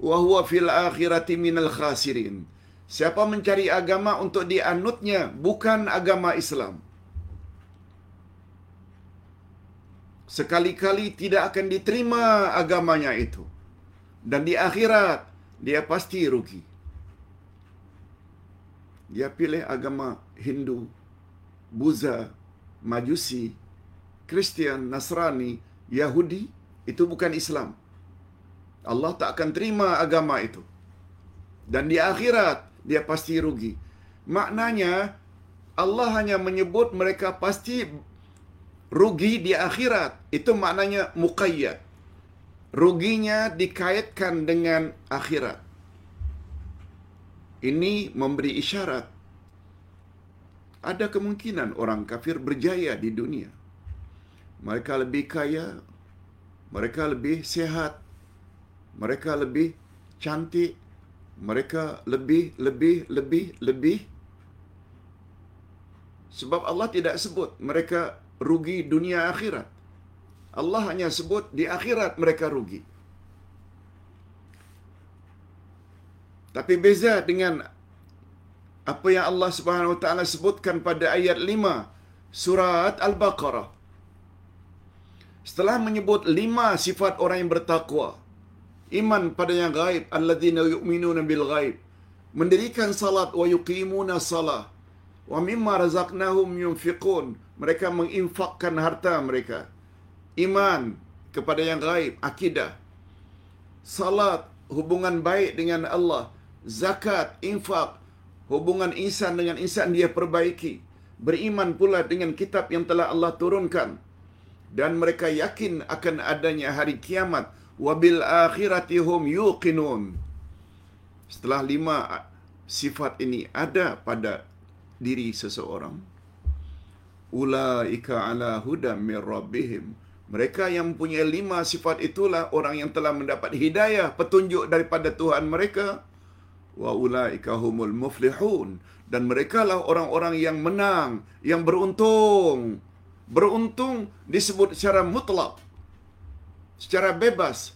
wa huwa fil akhirati minal khasirin. Siapa mencari agama untuk dianutnya bukan agama Islam. Sekali-kali tidak akan diterima agamanya itu. Dan di akhirat, dia pasti rugi. Dia pilih agama Hindu, Buddha, Majusi, Kristian, Nasrani, Yahudi, itu bukan Islam. Allah tak akan terima agama itu. Dan di akhirat, dia pasti rugi. Maknanya, Allah hanya menyebut mereka pasti rugi di akhirat. Itu maknanya muqayyad. Ruginya dikaitkan dengan akhirat. Ini memberi isyarat. Ada kemungkinan orang kafir berjaya di dunia. Mereka lebih kaya, mereka lebih sehat, mereka lebih cantik, mereka lebih, lebih, lebih, lebih. Sebab Allah tidak sebut mereka rugi dunia akhirat. Allah hanya sebut di akhirat mereka rugi. Tapi beza dengan apa yang Allah Subhanahu Wa Taala sebutkan pada ayat 5 surat Al-Baqarah. Setelah menyebut lima sifat orang yang bertakwa, iman pada yang gaib, alladzina yu'minuna bil gaib, mendirikan salat wa yuqimuna salah, wa mimma razaqnahum yunfiqun, mereka menginfakkan harta mereka. Iman kepada yang gaib, akidah. Salat, hubungan baik dengan Allah. Zakat, infak, hubungan insan dengan insan dia perbaiki. Beriman pula dengan kitab yang telah Allah turunkan. Dan mereka yakin akan adanya hari kiamat. Wabil akhirati hum yuqinun. Setelah lima sifat ini ada pada diri seseorang ulaika ala huda min rabbihim Mereka yang mempunyai lima sifat itulah orang yang telah mendapat hidayah, petunjuk daripada Tuhan mereka. Wa ulaika humul muflihun. Dan mereka lah orang-orang yang menang, yang beruntung. Beruntung disebut secara mutlak. Secara bebas.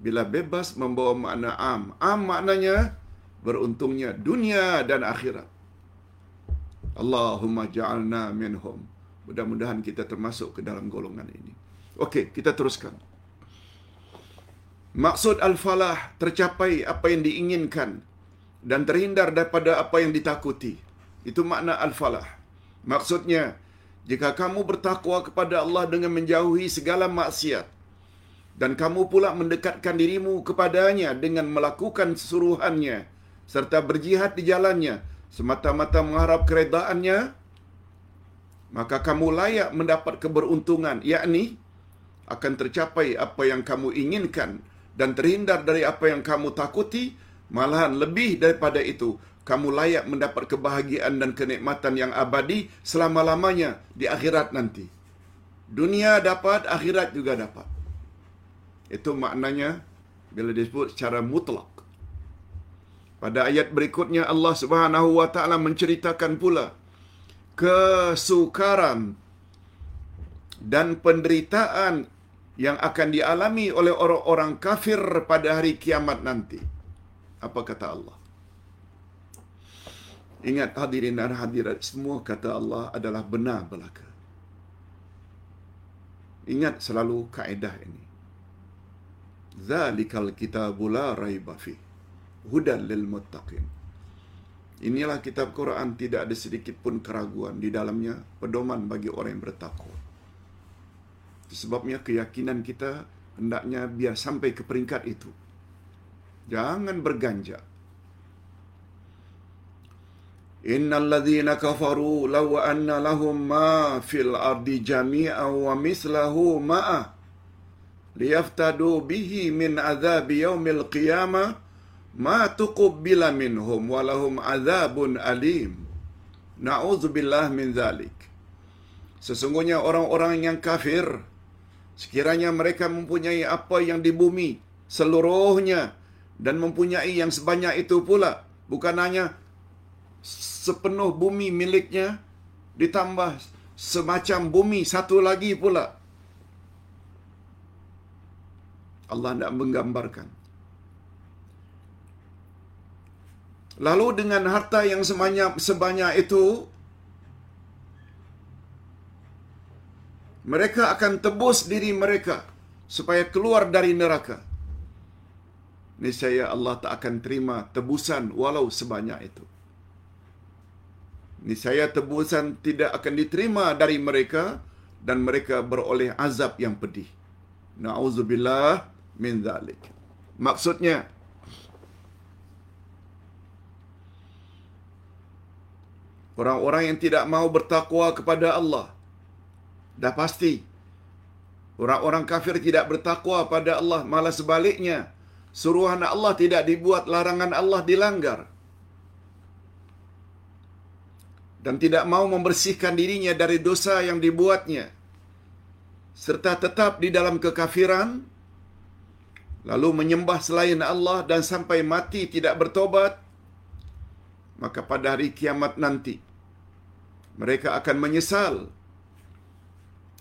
Bila bebas membawa makna am. Am maknanya beruntungnya dunia dan akhirat. Allahumma ja'alna minhum. Mudah-mudahan kita termasuk ke dalam golongan ini. Okey, kita teruskan. Maksud al-falah tercapai apa yang diinginkan dan terhindar daripada apa yang ditakuti. Itu makna al-falah. Maksudnya, jika kamu bertakwa kepada Allah dengan menjauhi segala maksiat dan kamu pula mendekatkan dirimu kepadanya dengan melakukan suruhannya serta berjihad di jalannya semata-mata mengharap keredaannya, maka kamu layak mendapat keberuntungan, yakni akan tercapai apa yang kamu inginkan dan terhindar dari apa yang kamu takuti, malahan lebih daripada itu, kamu layak mendapat kebahagiaan dan kenikmatan yang abadi selama-lamanya di akhirat nanti. Dunia dapat, akhirat juga dapat. Itu maknanya bila disebut secara mutlak. Pada ayat berikutnya Allah Subhanahu wa taala menceritakan pula kesukaran dan penderitaan yang akan dialami oleh orang-orang kafir pada hari kiamat nanti. Apa kata Allah? Ingat hadirin dan hadirat semua kata Allah adalah benar belaka. Ingat selalu kaedah ini. Zalikal kitabu la raiba fi. Hudan lil muttaqin. Inilah kitab Quran tidak ada sedikit pun keraguan di dalamnya pedoman bagi orang yang bertakwa. Sebabnya keyakinan kita hendaknya biar sampai ke peringkat itu. Jangan berganjak. Innal ladzina kafaru law anna lahum ma fil ardi jami'an wa mislahu ma'a liyaftadu bihi min azab yaumil qiyamah ma tuqbila minhum wa lahum azabun alim. Na'udzubillah min zalik. Sesungguhnya orang-orang yang kafir sekiranya mereka mempunyai apa yang di bumi seluruhnya dan mempunyai yang sebanyak itu pula bukan hanya sepenuh bumi miliknya ditambah semacam bumi satu lagi pula. Allah tidak menggambarkan. Lalu dengan harta yang sebanyak sebanyak itu mereka akan tebus diri mereka supaya keluar dari neraka. Niscaya Allah tak akan terima tebusan walau sebanyak itu. Niscaya tebusan tidak akan diterima dari mereka dan mereka beroleh azab yang pedih. Nauzubillah min zalik. Maksudnya orang-orang yang tidak mau bertakwa kepada Allah dah pasti orang-orang kafir tidak bertakwa pada Allah malah sebaliknya suruhan Allah tidak dibuat, larangan Allah dilanggar. Dan tidak mau membersihkan dirinya dari dosa yang dibuatnya. Serta tetap di dalam kekafiran, lalu menyembah selain Allah dan sampai mati tidak bertobat, maka pada hari kiamat nanti, mereka akan menyesal.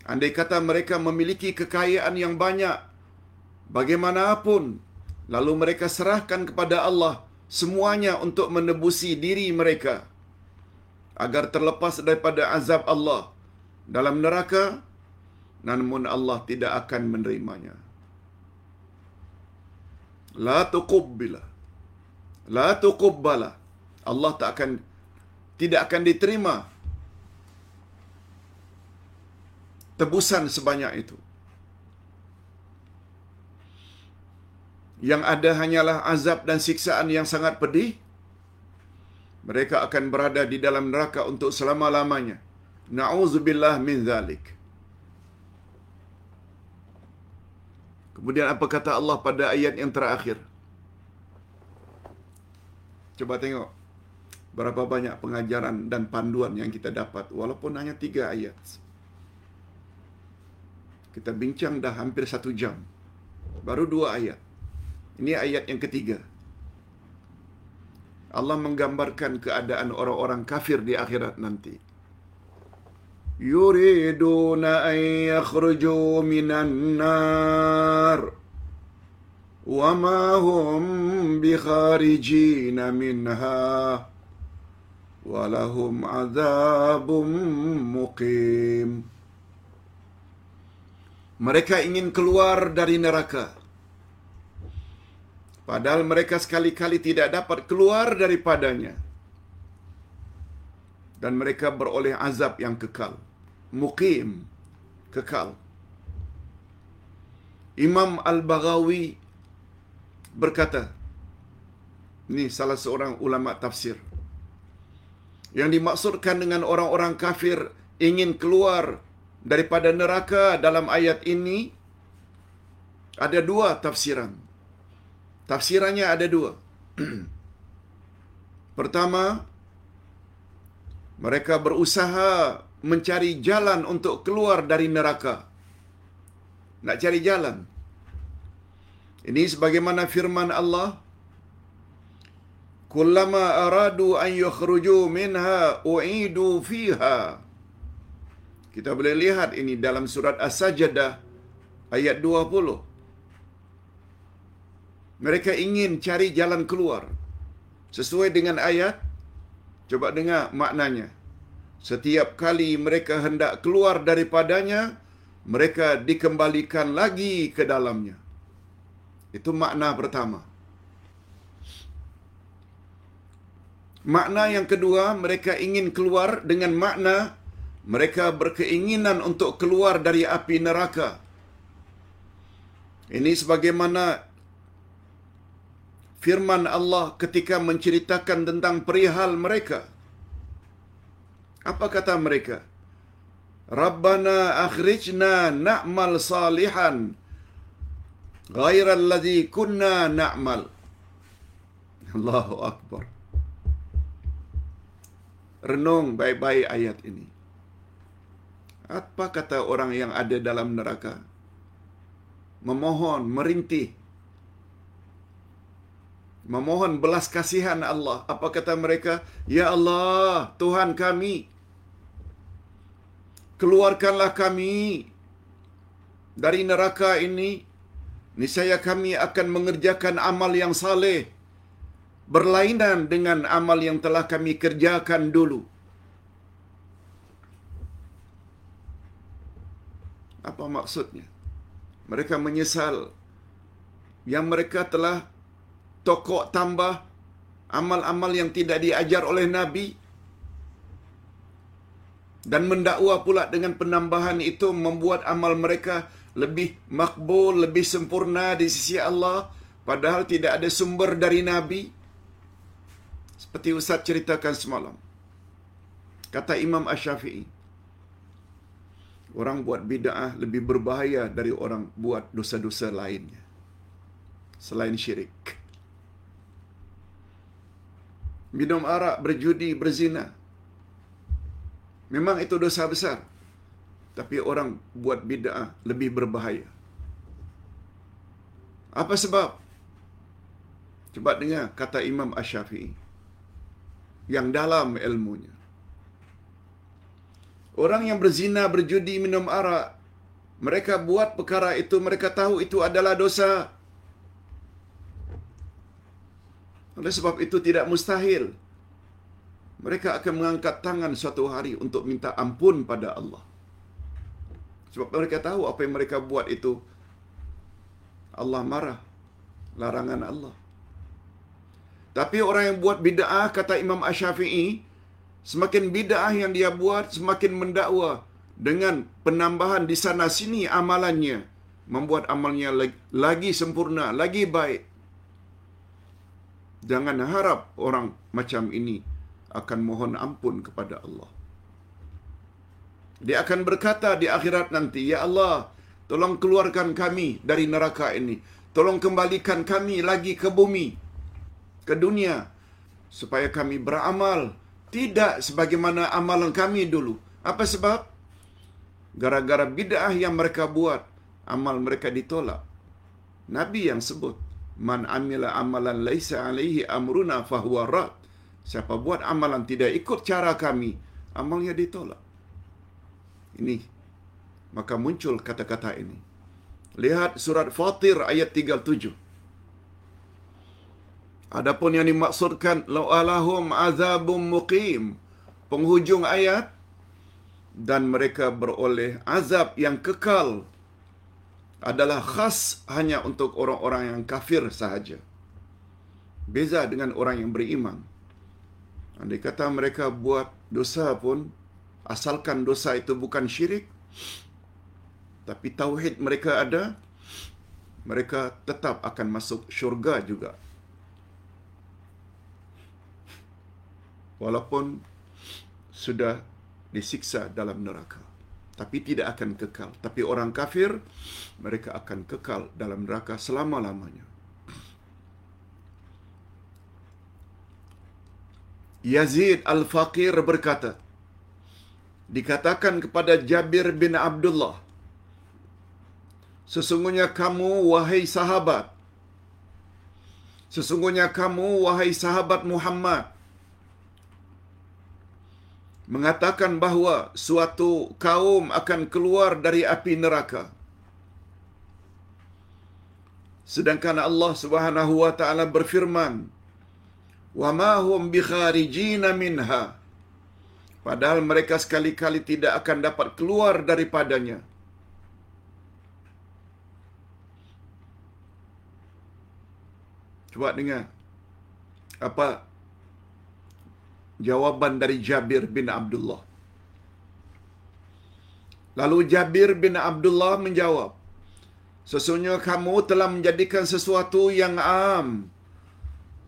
Andai kata mereka memiliki kekayaan yang banyak, bagaimanapun, Lalu mereka serahkan kepada Allah semuanya untuk menebusi diri mereka agar terlepas daripada azab Allah dalam neraka namun Allah tidak akan menerimanya. La tuqbila. La tuqbala. Allah tak akan tidak akan diterima tebusan sebanyak itu. yang ada hanyalah azab dan siksaan yang sangat pedih, mereka akan berada di dalam neraka untuk selama-lamanya. Na'udzubillah min zalik. Kemudian apa kata Allah pada ayat yang terakhir? Coba tengok berapa banyak pengajaran dan panduan yang kita dapat walaupun hanya tiga ayat. Kita bincang dah hampir satu jam. Baru dua ayat. Ini ayat yang ketiga. Allah menggambarkan keadaan orang-orang kafir di akhirat nanti. Yuriduna an yakhruju minan nar. Wa ma hum bikharijina minha. Walahum azabum muqim. Mereka ingin keluar dari neraka. Padahal mereka sekali-kali tidak dapat keluar daripadanya. Dan mereka beroleh azab yang kekal. Muqim. Kekal. Imam Al-Baghawi berkata, ini salah seorang ulama tafsir. Yang dimaksudkan dengan orang-orang kafir ingin keluar daripada neraka dalam ayat ini, ada dua tafsiran. Tafsirannya ada dua. (clears throat) Pertama, mereka berusaha mencari jalan untuk keluar dari neraka. Nak cari jalan. Ini sebagaimana firman Allah, Kullama aradu an yukhruju minha u'idu fiha. Kita boleh lihat ini dalam surat As-Sajdah ayat 20. Mereka ingin cari jalan keluar. Sesuai dengan ayat, coba dengar maknanya. Setiap kali mereka hendak keluar daripadanya, mereka dikembalikan lagi ke dalamnya. Itu makna pertama. Makna yang kedua, mereka ingin keluar dengan makna mereka berkeinginan untuk keluar dari api neraka. Ini sebagaimana firman Allah ketika menceritakan tentang perihal mereka. Apa kata mereka? Rabbana akhrijna na'mal salihan ghairal ladzi kunna na'mal. Allahu akbar. Renung baik-baik ayat ini. Apa kata orang yang ada dalam neraka? Memohon, merintih. Memohon belas kasihan Allah. Apa kata mereka? Ya Allah, Tuhan kami. Keluarkanlah kami dari neraka ini. Niscaya kami akan mengerjakan amal yang saleh. Berlainan dengan amal yang telah kami kerjakan dulu. Apa maksudnya? Mereka menyesal yang mereka telah tokok tambah amal-amal yang tidak diajar oleh Nabi. Dan mendakwa pula dengan penambahan itu membuat amal mereka lebih makbul, lebih sempurna di sisi Allah. Padahal tidak ada sumber dari Nabi. Seperti Ustaz ceritakan semalam. Kata Imam Ash-Syafi'i orang buat bid'ah lebih berbahaya dari orang buat dosa-dosa lainnya. Selain syirik minum arak, berjudi, berzina. Memang itu dosa besar. Tapi orang buat bid'ah lebih berbahaya. Apa sebab? Coba dengar kata Imam Ash-Syafi'i. Yang dalam ilmunya. Orang yang berzina, berjudi, minum arak. Mereka buat perkara itu, mereka tahu itu adalah dosa. Oleh sebab itu tidak mustahil. Mereka akan mengangkat tangan suatu hari untuk minta ampun pada Allah. Sebab mereka tahu apa yang mereka buat itu. Allah marah. Larangan Allah. Tapi orang yang buat bid'ah, kata Imam Ash-Syafi'i, semakin bid'ah yang dia buat, semakin mendakwa dengan penambahan di sana sini amalannya. Membuat amalnya lagi sempurna, lagi baik. Jangan harap orang macam ini akan mohon ampun kepada Allah. Dia akan berkata di akhirat nanti, Ya Allah, tolong keluarkan kami dari neraka ini. Tolong kembalikan kami lagi ke bumi, ke dunia, supaya kami beramal tidak sebagaimana amalan kami dulu. Apa sebab? Gara-gara bid'ah yang mereka buat, amal mereka ditolak. Nabi yang sebut, Man amila amalan laisa alaihi amruna fahuwa rad. Siapa buat amalan tidak ikut cara kami, amalnya ditolak. Ini. Maka muncul kata-kata ini. Lihat surat Fatir ayat 37. Adapun yang dimaksudkan law alahum azabum muqim. Penghujung ayat dan mereka beroleh azab yang kekal adalah khas hanya untuk orang-orang yang kafir sahaja. Beza dengan orang yang beriman. Andai kata mereka buat dosa pun, asalkan dosa itu bukan syirik, tapi tauhid mereka ada, mereka tetap akan masuk syurga juga. Walaupun sudah disiksa dalam neraka. Tapi tidak akan kekal. Tapi orang kafir, mereka akan kekal dalam neraka selama-lamanya. Yazid Al-Faqir berkata, dikatakan kepada Jabir bin Abdullah, Sesungguhnya kamu, wahai sahabat, sesungguhnya kamu, wahai sahabat Muhammad, mengatakan bahawa suatu kaum akan keluar dari api neraka. Sedangkan Allah Subhanahu wa taala berfirman, "Wa ma hum bikharijina minha." Padahal mereka sekali-kali tidak akan dapat keluar daripadanya. Cuba dengar. Apa jawaban dari Jabir bin Abdullah. Lalu Jabir bin Abdullah menjawab, Sesungguhnya kamu telah menjadikan sesuatu yang am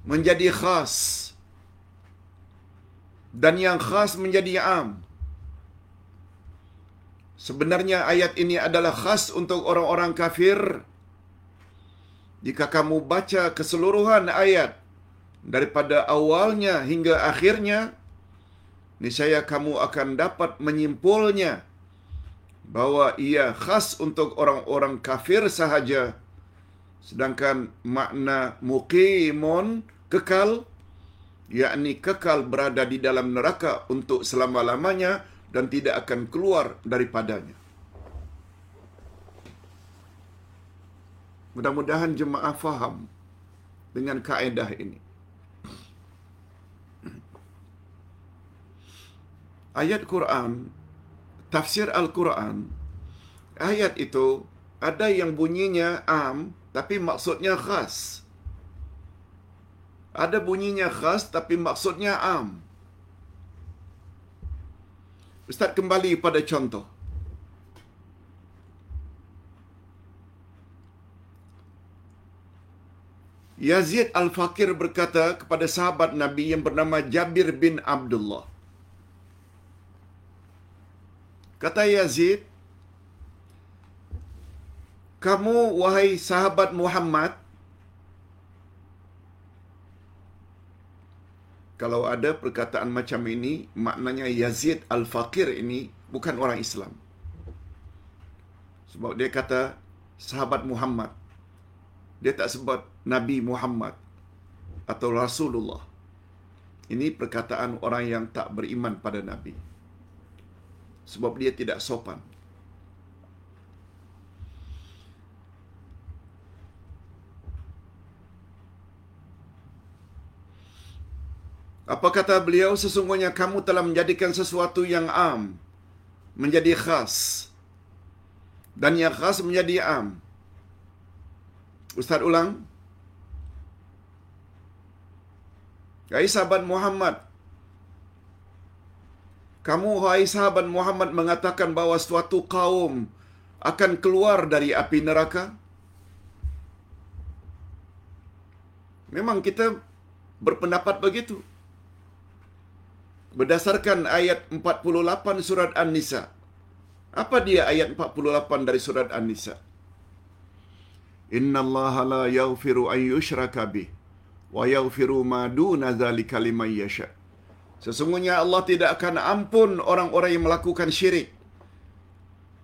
menjadi khas. Dan yang khas menjadi am. Sebenarnya ayat ini adalah khas untuk orang-orang kafir. Jika kamu baca keseluruhan ayat daripada awalnya hingga akhirnya, niscaya kamu akan dapat menyimpulnya bahwa ia khas untuk orang-orang kafir sahaja. Sedangkan makna muqimun kekal, yakni kekal berada di dalam neraka untuk selama-lamanya dan tidak akan keluar daripadanya. Mudah-mudahan jemaah faham dengan kaedah ini. Ayat Quran, tafsir Al-Quran, ayat itu ada yang bunyinya am tapi maksudnya khas. Ada bunyinya khas tapi maksudnya am. Ustaz kembali pada contoh. Yazid Al-Fakir berkata kepada sahabat Nabi yang bernama Jabir bin Abdullah. Kata Yazid, kamu wahai sahabat Muhammad, kalau ada perkataan macam ini, maknanya Yazid Al-Fakir ini bukan orang Islam. Sebab dia kata sahabat Muhammad. Dia tak sebut Nabi Muhammad atau Rasulullah. Ini perkataan orang yang tak beriman pada Nabi. Sebab dia tidak sopan. Apa kata beliau? Sesungguhnya kamu telah menjadikan sesuatu yang am menjadi khas. Dan yang khas menjadi am. Ustaz ulang. Hai sahabat Muhammad. Kamu hai sahabat Muhammad mengatakan bahawa suatu kaum akan keluar dari api neraka? Memang kita berpendapat begitu. Berdasarkan ayat 48 surat An-Nisa. Apa dia ayat 48 dari surat An-Nisa? Inna Allah la yaghfiru an yushraka bih wa yaghfiru ma duna dzalika liman yasha. Sesungguhnya Allah tidak akan ampun orang-orang yang melakukan syirik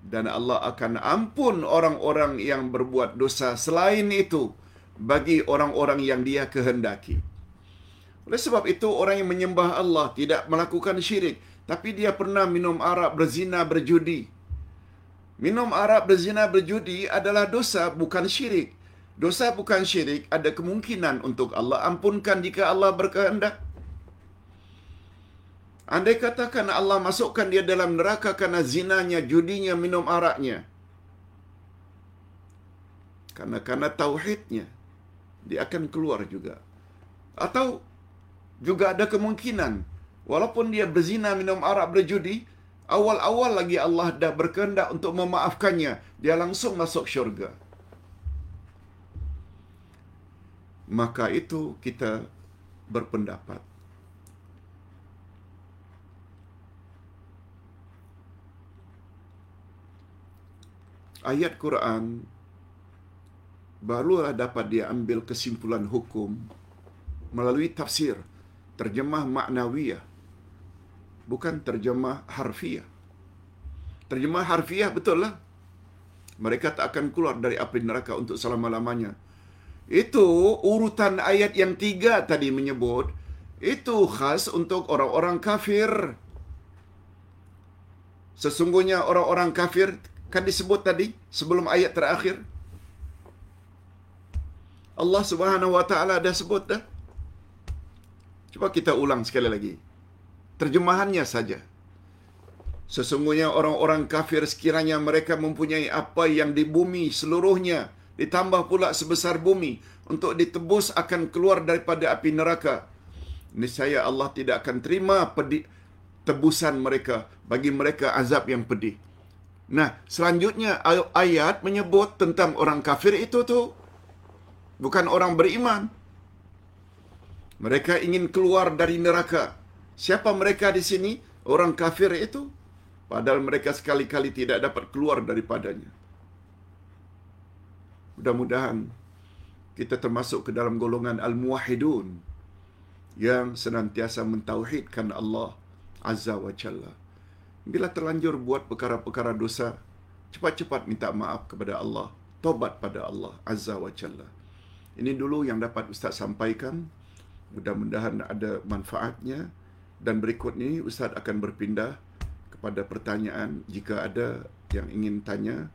dan Allah akan ampun orang-orang yang berbuat dosa selain itu bagi orang-orang yang dia kehendaki. Oleh sebab itu orang yang menyembah Allah tidak melakukan syirik tapi dia pernah minum arak berzina berjudi. Minum arak berzina berjudi adalah dosa bukan syirik. Dosa bukan syirik ada kemungkinan untuk Allah ampunkan jika Allah berkehendak. Andai katakan Allah masukkan dia dalam neraka karena zinanya, judinya, minum araknya. Karena karena tauhidnya dia akan keluar juga. Atau juga ada kemungkinan walaupun dia berzina, minum arak, berjudi, awal-awal lagi Allah dah berkehendak untuk memaafkannya, dia langsung masuk syurga. Maka itu kita berpendapat ayat Quran barulah dapat dia ambil kesimpulan hukum melalui tafsir, terjemah maknawiyah, bukan terjemah harfiah. Terjemah harfiah betul lah. Mereka tak akan keluar dari api neraka untuk selama-lamanya. Itu urutan ayat yang tiga tadi menyebut, itu khas untuk orang-orang kafir. Sesungguhnya orang-orang kafir kan disebut tadi sebelum ayat terakhir. Allah Subhanahu wa taala dah sebut dah. Cuba kita ulang sekali lagi. Terjemahannya saja. Sesungguhnya orang-orang kafir sekiranya mereka mempunyai apa yang di bumi seluruhnya ditambah pula sebesar bumi untuk ditebus akan keluar daripada api neraka. Niscaya Allah tidak akan terima pedih, tebusan mereka bagi mereka azab yang pedih. Nah, selanjutnya ayat menyebut tentang orang kafir itu tu bukan orang beriman. Mereka ingin keluar dari neraka. Siapa mereka di sini? Orang kafir itu. Padahal mereka sekali-kali tidak dapat keluar daripadanya. Mudah-mudahan kita termasuk ke dalam golongan Al-Muwahidun yang senantiasa mentauhidkan Allah Azza wa Jalla. Bila terlanjur buat perkara-perkara dosa, cepat-cepat minta maaf kepada Allah. Tobat pada Allah Azza wa Jalla. Ini dulu yang dapat Ustaz sampaikan. Mudah-mudahan ada manfaatnya. Dan berikut ini Ustaz akan berpindah kepada pertanyaan. Jika ada yang ingin tanya,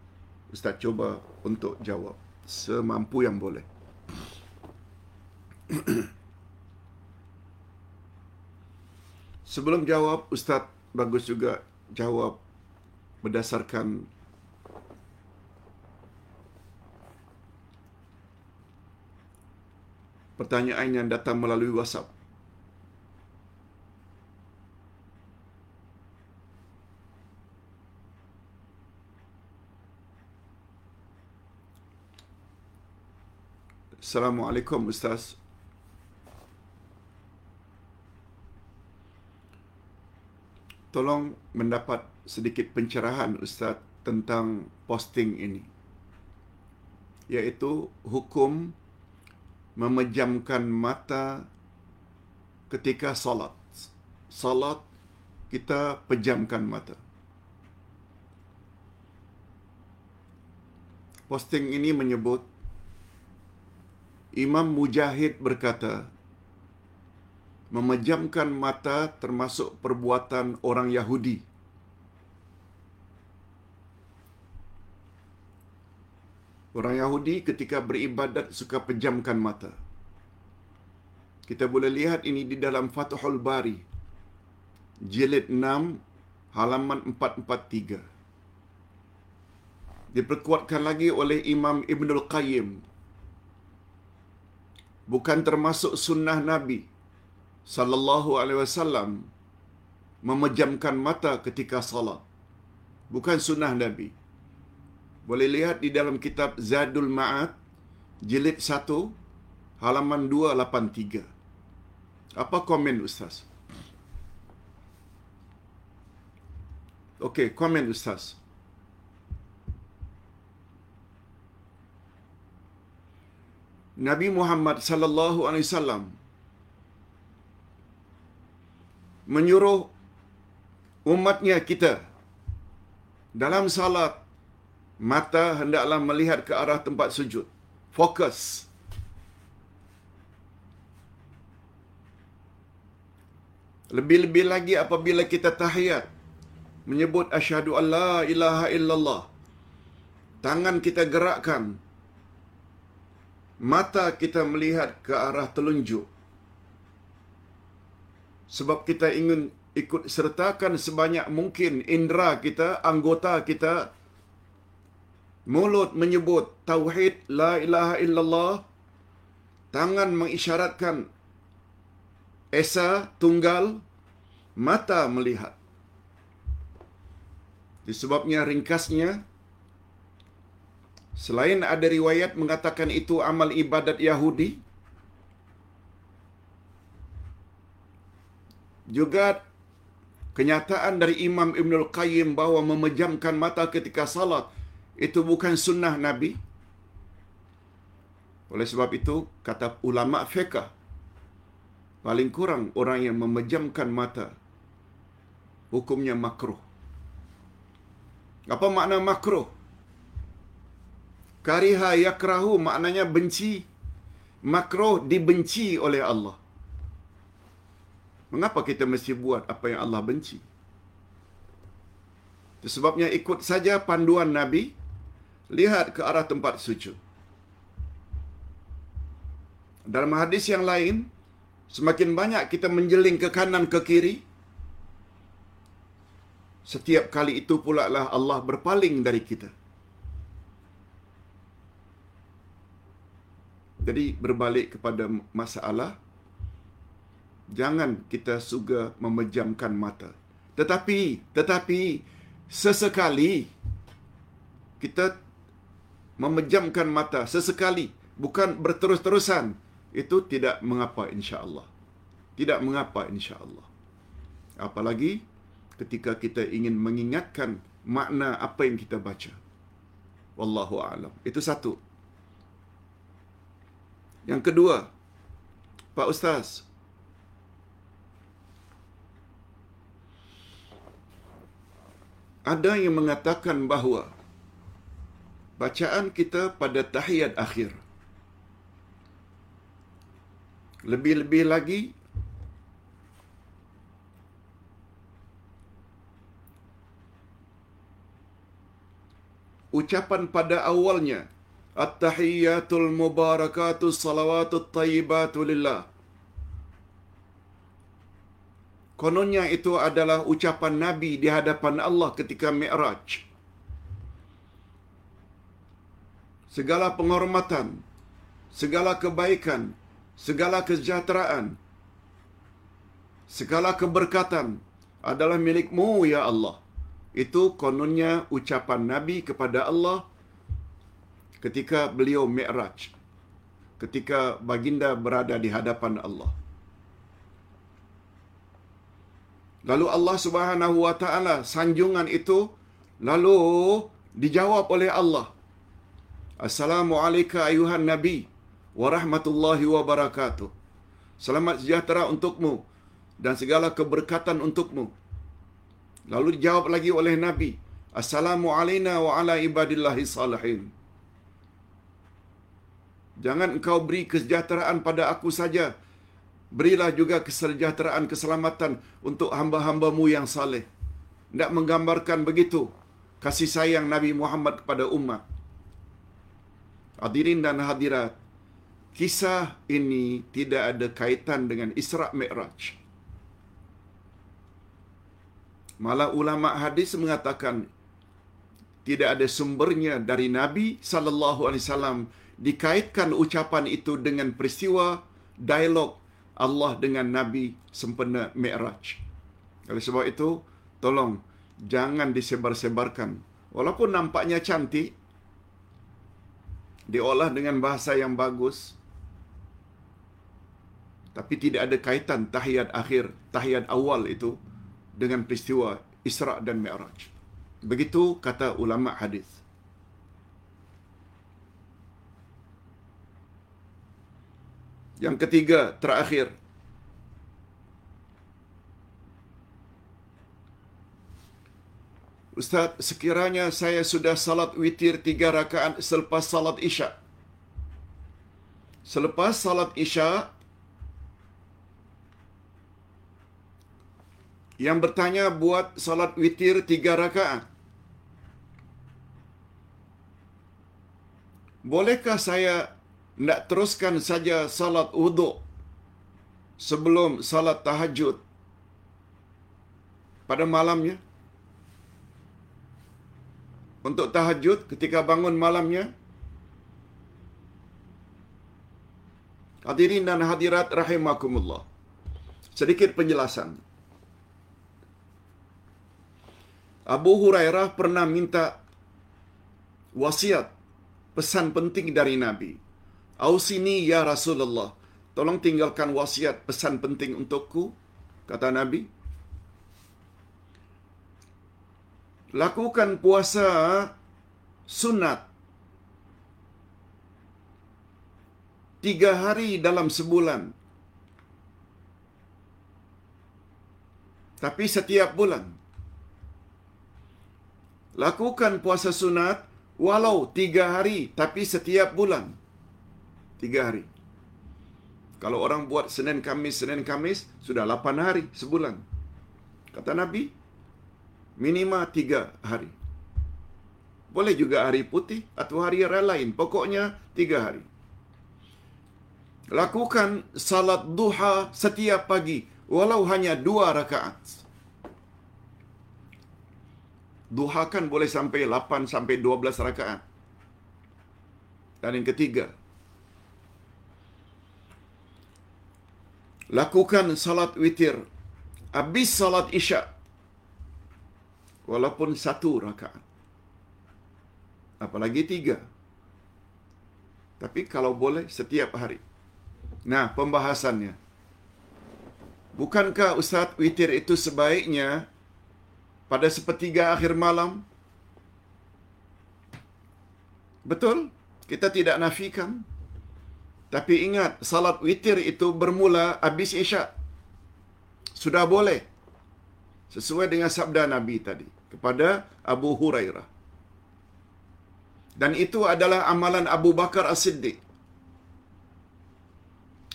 Ustaz cuba untuk jawab semampu yang boleh. (clears throat) Sebelum jawab, Ustaz bagus juga jawab berdasarkan pertanyaan yang datang melalui WhatsApp. Assalamualaikum Ustaz. Tolong mendapat sedikit pencerahan Ustaz tentang posting ini. Iaitu hukum memejamkan mata ketika salat. Salat kita pejamkan mata. Posting ini menyebut Imam Mujahid berkata, memejamkan mata termasuk perbuatan orang Yahudi. Orang Yahudi ketika beribadat suka pejamkan mata. Kita boleh lihat ini di dalam Fathul Bari. Jilid 6 halaman 443. Diperkuatkan lagi oleh Imam Ibnul Qayyim. Bukan termasuk sunnah Nabi sallallahu alaihi wasallam memejamkan mata ketika salat. Bukan sunnah Nabi. Boleh lihat di dalam kitab Zadul Ma'ad jilid 1 halaman 283. Apa komen Ustaz? Okey, komen Ustaz. Nabi Muhammad sallallahu alaihi wasallam menyuruh umatnya kita dalam salat mata hendaklah melihat ke arah tempat sujud. Fokus. Lebih-lebih lagi apabila kita tahiyat menyebut asyhadu alla ilaha illallah. Tangan kita gerakkan. Mata kita melihat ke arah telunjuk. Sebab kita ingin ikut sertakan sebanyak mungkin indera kita, anggota kita. Mulut menyebut tauhid la ilaha illallah. Tangan mengisyaratkan esa tunggal mata melihat. Disebabnya ringkasnya selain ada riwayat mengatakan itu amal ibadat Yahudi juga kenyataan dari Imam Ibnul Qayyim bahawa memejamkan mata ketika salat itu bukan sunnah Nabi. Oleh sebab itu, kata ulama fiqh, paling kurang orang yang memejamkan mata, hukumnya makruh. Apa makna makruh? Kariha yakrahu maknanya benci. Makruh dibenci oleh Allah. Mengapa kita mesti buat apa yang Allah benci? Sebabnya ikut saja panduan Nabi, lihat ke arah tempat sujud. Dalam hadis yang lain, semakin banyak kita menjeling ke kanan ke kiri, setiap kali itu pula lah Allah berpaling dari kita. Jadi berbalik kepada masalah, jangan kita suka memejamkan mata. Tetapi, tetapi sesekali kita memejamkan mata sesekali bukan berterus-terusan itu tidak mengapa insya-Allah. Tidak mengapa insya-Allah. Apalagi ketika kita ingin mengingatkan makna apa yang kita baca. Wallahu a'lam. Itu satu. Yang kedua, Pak Ustaz, ada yang mengatakan bahawa bacaan kita pada tahiyat akhir. Lebih-lebih lagi ucapan pada awalnya at-tahiyatul mubarakatus salawatut tayyibatu lillah Kononnya itu adalah ucapan Nabi di hadapan Allah ketika Mi'raj. Segala penghormatan, segala kebaikan, segala kesejahteraan, segala keberkatan adalah milikmu ya Allah. Itu kononnya ucapan Nabi kepada Allah ketika beliau Mi'raj. Ketika baginda berada di hadapan Allah. Lalu Allah Subhanahu wa taala sanjungan itu lalu dijawab oleh Allah. Assalamu alayka ayuhan nabi wa rahmatullahi wa barakatuh. Selamat sejahtera untukmu dan segala keberkatan untukmu. Lalu dijawab lagi oleh Nabi, Assalamu alayna wa ala ibadillahi salihin. Jangan engkau beri kesejahteraan pada aku saja, Berilah juga kesejahteraan, keselamatan untuk hamba-hambamu yang saleh. Tidak menggambarkan begitu kasih sayang Nabi Muhammad kepada umat. Hadirin dan hadirat, kisah ini tidak ada kaitan dengan Isra' Mi'raj. Malah ulama hadis mengatakan tidak ada sumbernya dari Nabi sallallahu alaihi wasallam dikaitkan ucapan itu dengan peristiwa dialog Allah dengan Nabi sempena Mi'raj. Oleh sebab itu, tolong jangan disebar-sebarkan. Walaupun nampaknya cantik, diolah dengan bahasa yang bagus, tapi tidak ada kaitan tahiyat akhir, tahiyat awal itu dengan peristiwa Isra' dan Mi'raj. Begitu kata ulama hadis. Yang ketiga, terakhir. Ustaz, sekiranya saya sudah salat witir tiga rakaat selepas salat isya. Selepas salat isya, yang bertanya buat salat witir tiga rakaat. Bolehkah saya nak teruskan saja salat wuduk sebelum salat tahajud pada malamnya? Untuk tahajud ketika bangun malamnya? Hadirin dan hadirat rahimakumullah. Sedikit penjelasan. Abu Hurairah pernah minta wasiat pesan penting dari Nabi. Ausini ya Rasulullah. Tolong tinggalkan wasiat pesan penting untukku, kata Nabi. Lakukan puasa sunat tiga hari dalam sebulan. Tapi setiap bulan. Lakukan puasa sunat walau tiga hari tapi setiap bulan. Tiga hari. Kalau orang buat Senin Kamis, Senin Kamis, sudah lapan hari sebulan. Kata Nabi, minima tiga hari. Boleh juga hari putih atau hari raya lain. Pokoknya tiga hari. Lakukan salat duha setiap pagi. Walau hanya dua rakaat. Duha kan boleh sampai 8 sampai 12 rakaat. Dan yang ketiga, lakukan salat witir habis salat isyak walaupun satu rakaat. Apalagi tiga. Tapi kalau boleh setiap hari. Nah, pembahasannya. Bukankah Ustaz witir itu sebaiknya pada sepertiga akhir malam? Betul? Kita tidak nafikan. Tapi ingat, salat witir itu bermula habis isyak. Sudah boleh. Sesuai dengan sabda Nabi tadi kepada Abu Hurairah. Dan itu adalah amalan Abu Bakar As-Siddiq.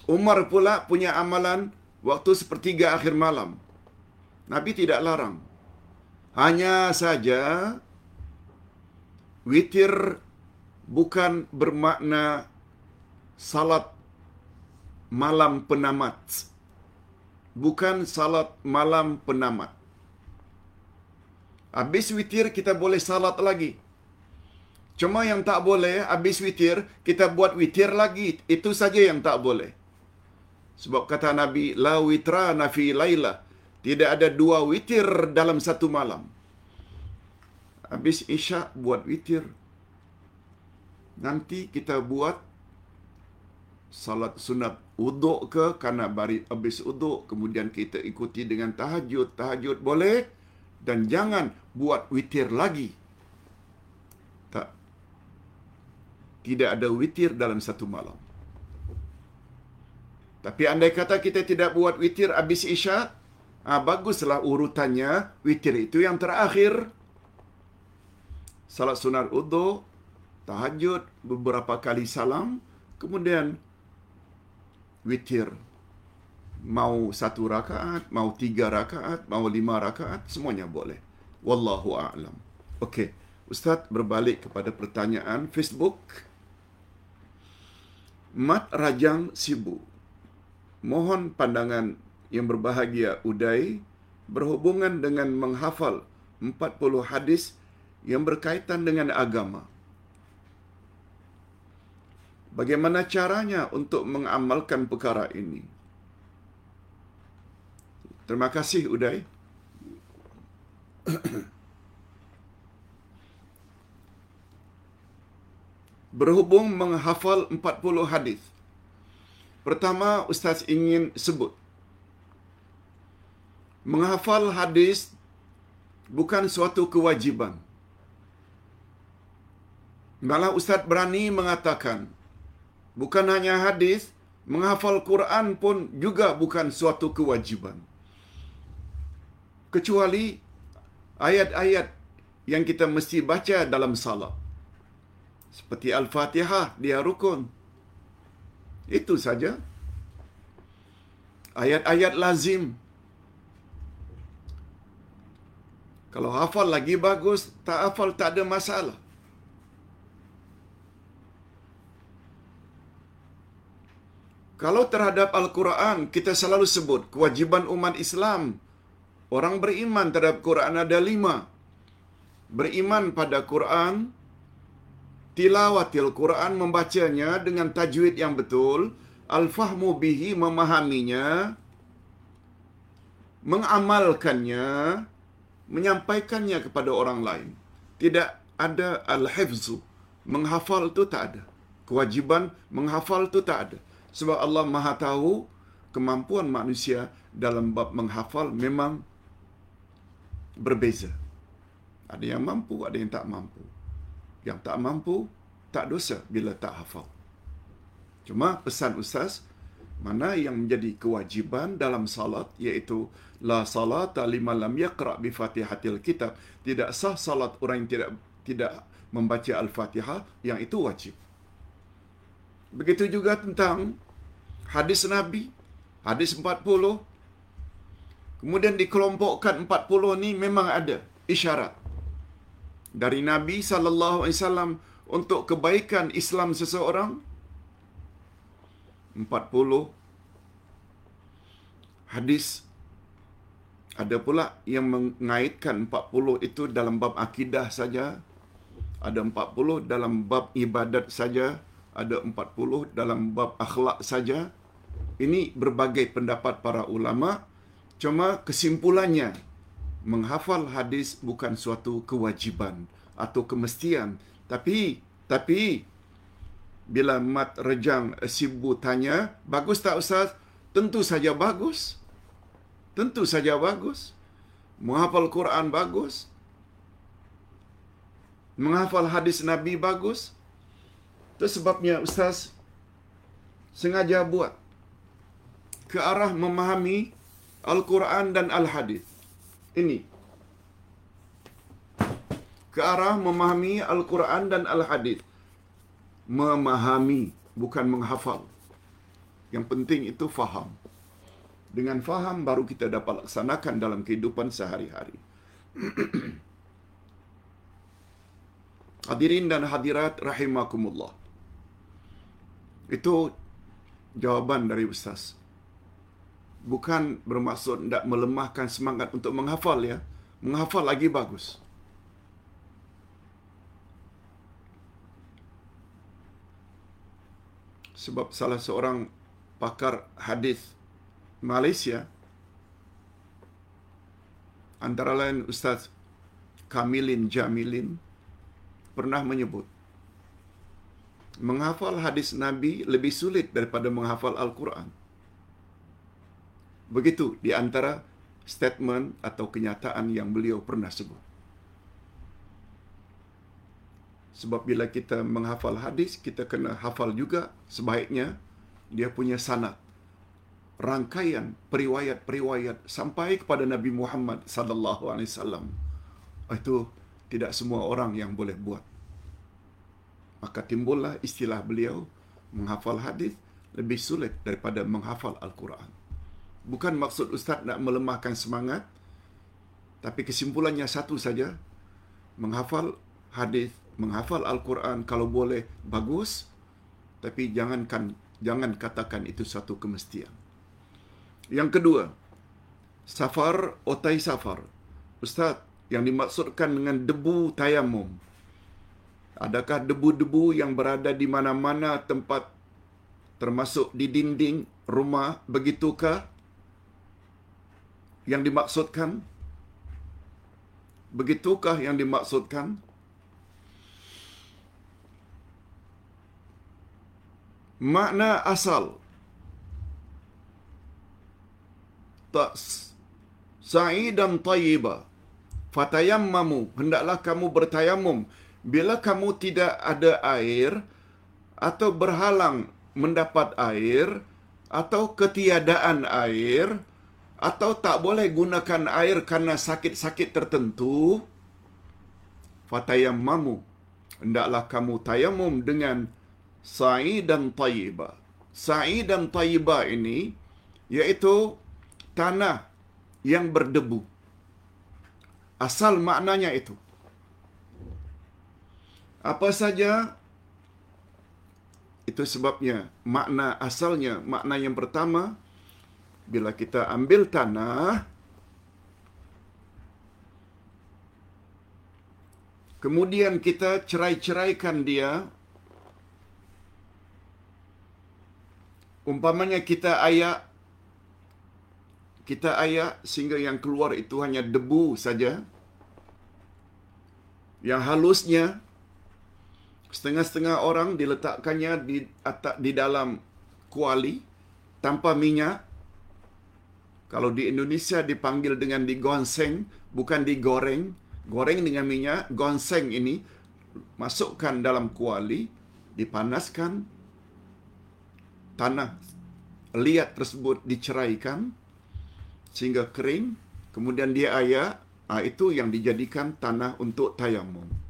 Umar pula punya amalan waktu sepertiga akhir malam. Nabi tidak larang. Hanya saja witir bukan bermakna salat malam penamat. Bukan salat malam penamat. Habis witir kita boleh salat lagi. Cuma yang tak boleh habis witir kita buat witir lagi. Itu saja yang tak boleh. Sebab kata Nabi, la witra nafi laila. Tidak ada dua witir dalam satu malam. Habis isyak buat witir. Nanti kita buat salat sunat uduk ke karena bari habis uduk kemudian kita ikuti dengan tahajud tahajud boleh dan jangan buat witir lagi. Tak. Tidak ada witir dalam satu malam. Tapi andai kata kita tidak buat witir habis isyak, ah, baguslah urutannya witir itu yang terakhir. Salat sunat udhu, tahajud, beberapa kali salam, kemudian witir mau satu rakaat, mau tiga rakaat, mau lima rakaat, semuanya boleh. Wallahu a'lam. Okey, Ustaz berbalik kepada pertanyaan Facebook. Mat Rajang Sibu. Mohon pandangan yang berbahagia Uday berhubungan dengan menghafal 40 hadis yang berkaitan dengan agama. Bagaimana caranya untuk mengamalkan perkara ini? Terima kasih Uday. (coughs) Berhubung menghafal 40 hadis. Pertama Ustaz ingin sebut menghafal hadis bukan suatu kewajiban. Malah Ustaz berani mengatakan bukan hanya hadis, menghafal Quran pun juga bukan suatu kewajiban kecuali ayat-ayat yang kita mesti baca dalam salat. Seperti Al-Fatihah, dia rukun. Itu saja. Ayat-ayat lazim. Kalau hafal lagi bagus, tak hafal tak ada masalah. Kalau terhadap Al-Quran, kita selalu sebut kewajiban umat Islam. Orang beriman terhadap Quran ada lima. Beriman pada Quran, tilawatil Quran membacanya dengan tajwid yang betul, al-fahmu bihi memahaminya, mengamalkannya, menyampaikannya kepada orang lain. Tidak ada al-hifzu. Menghafal itu tak ada. Kewajiban menghafal itu tak ada. Sebab Allah Maha tahu kemampuan manusia dalam bab menghafal memang berbeza. Ada yang mampu, ada yang tak mampu. Yang tak mampu, tak dosa bila tak hafal. Cuma pesan ustaz, mana yang menjadi kewajiban dalam salat iaitu la salata liman lam yaqra bi fatihatil kitab tidak sah salat orang yang tidak tidak membaca al-fatihah yang itu wajib begitu juga tentang hadis nabi hadis 40 kemudian dikelompokkan 40 ni memang ada isyarat. Dari nabi sallallahu alaihi wasallam untuk kebaikan Islam seseorang 40 hadis ada pula yang mengaitkan 40 itu dalam bab akidah saja ada 40 dalam bab ibadat saja ada 40 dalam bab akhlak saja ini berbagai pendapat para ulama cuma kesimpulannya menghafal hadis bukan suatu kewajiban atau kemestian tapi tapi bila mat rejang sibu tanya bagus tak ustaz tentu saja bagus tentu saja bagus. Menghafal Quran bagus. Menghafal hadis Nabi bagus. Itu sebabnya Ustaz sengaja buat ke arah memahami Al-Quran dan Al-Hadis. Ini. Ke arah memahami Al-Quran dan Al-Hadis. Memahami, bukan menghafal. Yang penting itu faham. Dengan faham baru kita dapat laksanakan dalam kehidupan sehari-hari. (clears throat) Hadirin dan hadirat rahimakumullah. Itu jawaban dari Ustaz. Bukan bermaksud tidak melemahkan semangat untuk menghafal ya. Menghafal lagi bagus. Sebab salah seorang pakar hadis Malaysia antara lain Ustaz Kamilin Jamilin pernah menyebut menghafal hadis Nabi lebih sulit daripada menghafal Al-Quran. Begitu di antara statement atau kenyataan yang beliau pernah sebut. Sebab bila kita menghafal hadis, kita kena hafal juga sebaiknya dia punya sanad rangkaian periwayat-periwayat sampai kepada Nabi Muhammad sallallahu alaihi wasallam. Itu tidak semua orang yang boleh buat. Maka timbullah istilah beliau menghafal hadis lebih sulit daripada menghafal Al-Quran. Bukan maksud ustaz nak melemahkan semangat, tapi kesimpulannya satu saja, menghafal hadis, menghafal Al-Quran kalau boleh bagus, tapi jangankan jangan katakan itu satu kemestian. Yang kedua, safar otai safar. Ustaz, yang dimaksudkan dengan debu tayamum. Adakah debu-debu yang berada di mana-mana tempat termasuk di dinding rumah begitukah? Yang dimaksudkan? Begitukah yang dimaksudkan? Makna asal tak sa'idan tayyiba fatayammamu hendaklah kamu bertayamum bila kamu tidak ada air atau berhalang mendapat air atau ketiadaan air atau tak boleh gunakan air karena sakit-sakit tertentu fatayammamu hendaklah kamu tayamum dengan sa'i dan tayyiba. Sa'i dan tayyiba ini yaitu tanah yang berdebu. Asal maknanya itu. Apa saja itu sebabnya. Makna asalnya, makna yang pertama bila kita ambil tanah kemudian kita cerai-ceraikan dia umpamanya kita ayak kita ayak sehingga yang keluar itu hanya debu saja. Yang halusnya setengah-setengah orang diletakkannya di atas di dalam kuali tanpa minyak. Kalau di Indonesia dipanggil dengan digonseng bukan digoreng. Goreng dengan minyak gonseng ini masukkan dalam kuali dipanaskan tanah liat tersebut diceraikan sehingga kering. Kemudian dia ayak ah, itu yang dijadikan tanah untuk tayamum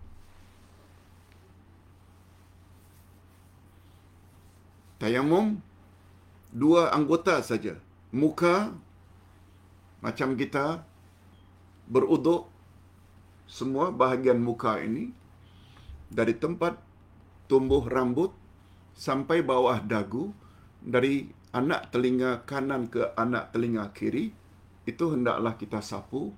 tayamum dua anggota saja. Muka macam kita beruduk semua bahagian muka ini dari tempat tumbuh rambut sampai bawah dagu dari anak telinga kanan ke anak telinga kiri itu hendaklah kita sapu.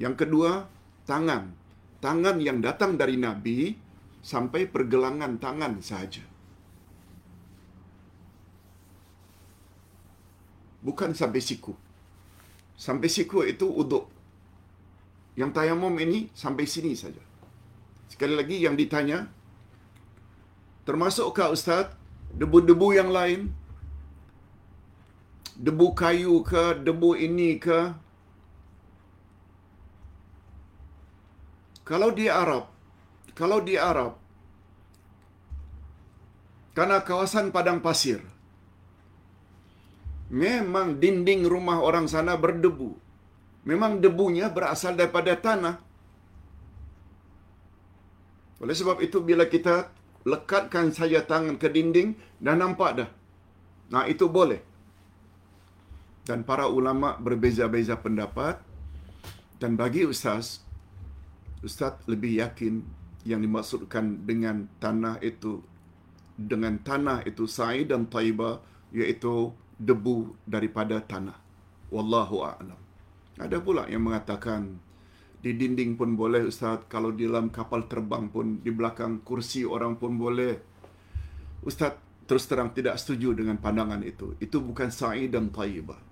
Yang kedua tangan. Tangan yang datang dari nabi sampai pergelangan tangan saja bukan sampai siku sampai siku itu uduk yang tayamum ini sampai sini saja. Sekali lagi yang ditanya, termasukkah Ustaz debu-debu yang lain? Debu kayu ke, debu ini ke? Kalau di Arab, kalau di Arab, karena kawasan padang pasir, memang dinding rumah orang sana berdebu. Memang debunya berasal daripada tanah. Oleh sebab itu bila kita lekatkan saja tangan ke dinding dah nampak dah. Nah itu boleh. Dan para ulama berbeza-beza pendapat dan bagi ustaz ustaz lebih yakin yang dimaksudkan dengan tanah itu dengan tanah itu sa'i dan taiba iaitu debu daripada tanah. Wallahu a'lam. Ada pula yang mengatakan di dinding pun boleh Ustaz, kalau di dalam kapal terbang pun di belakang kursi orang pun boleh. Ustaz terus terang tidak setuju dengan pandangan itu. Itu bukan sa'i dan taibah.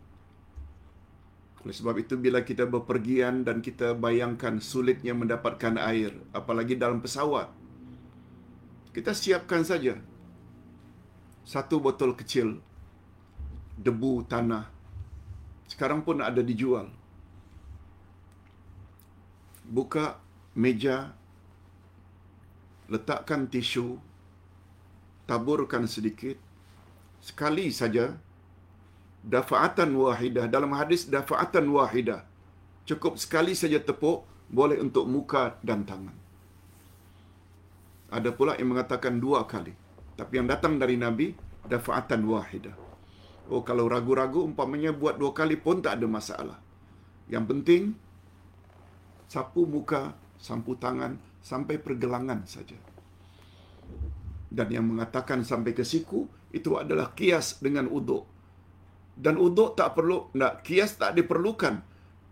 Oleh sebab itu bila kita berpergian dan kita bayangkan sulitnya mendapatkan air, apalagi dalam pesawat, kita siapkan saja satu botol kecil debu tanah. Sekarang pun ada dijual buka meja, letakkan tisu, taburkan sedikit, sekali saja, dafa'atan wahidah. Dalam hadis dafa'atan wahidah. Cukup sekali saja tepuk, boleh untuk muka dan tangan. Ada pula yang mengatakan dua kali. Tapi yang datang dari Nabi, dafa'atan wahidah. Oh, kalau ragu-ragu, umpamanya buat dua kali pun tak ada masalah. Yang penting, sapu muka, sapu tangan sampai pergelangan saja. Dan yang mengatakan sampai ke siku itu adalah kias dengan uduk. Dan uduk tak perlu, nak kias tak diperlukan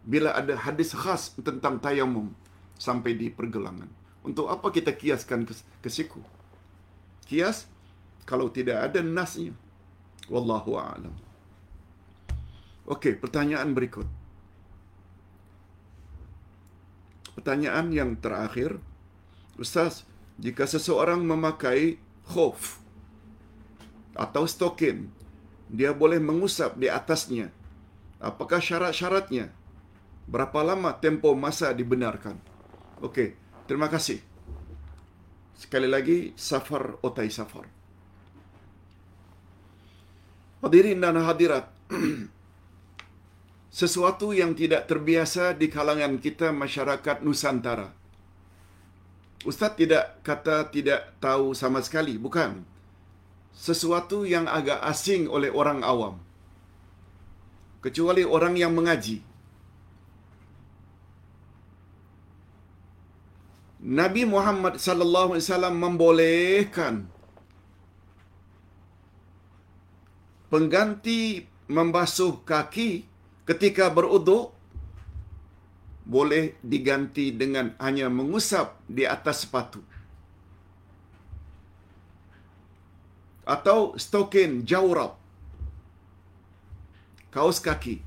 bila ada hadis khas tentang tayamum sampai di pergelangan. Untuk apa kita kiaskan ke, ke siku? Kias kalau tidak ada nasnya. Wallahu a'lam. Okey, pertanyaan berikut. Pertanyaan yang terakhir, Ustaz, jika seseorang memakai khuf atau stokin, dia boleh mengusap di atasnya. Apakah syarat-syaratnya? Berapa lama tempo masa dibenarkan? Okey, terima kasih. Sekali lagi, safar otai safar. Hadirin dan hadirat, (clears throat) sesuatu yang tidak terbiasa di kalangan kita masyarakat Nusantara. Ustaz tidak kata tidak tahu sama sekali, bukan. Sesuatu yang agak asing oleh orang awam. Kecuali orang yang mengaji. Nabi Muhammad sallallahu alaihi wasallam membolehkan pengganti membasuh kaki ketika beruduk boleh diganti dengan hanya mengusap di atas sepatu. Atau stokin jawrab. Kaos kaki.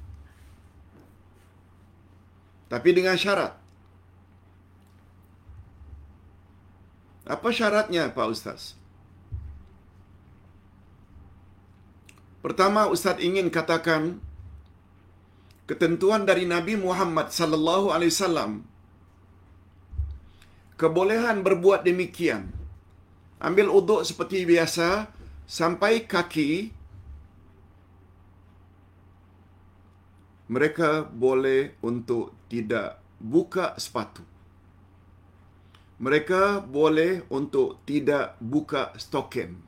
Tapi dengan syarat. Apa syaratnya Pak Ustaz? Pertama Ustaz ingin katakan ketentuan dari Nabi Muhammad sallallahu alaihi wasallam kebolehan berbuat demikian. Ambil uduk seperti biasa sampai kaki mereka boleh untuk tidak buka sepatu. Mereka boleh untuk tidak buka stokin.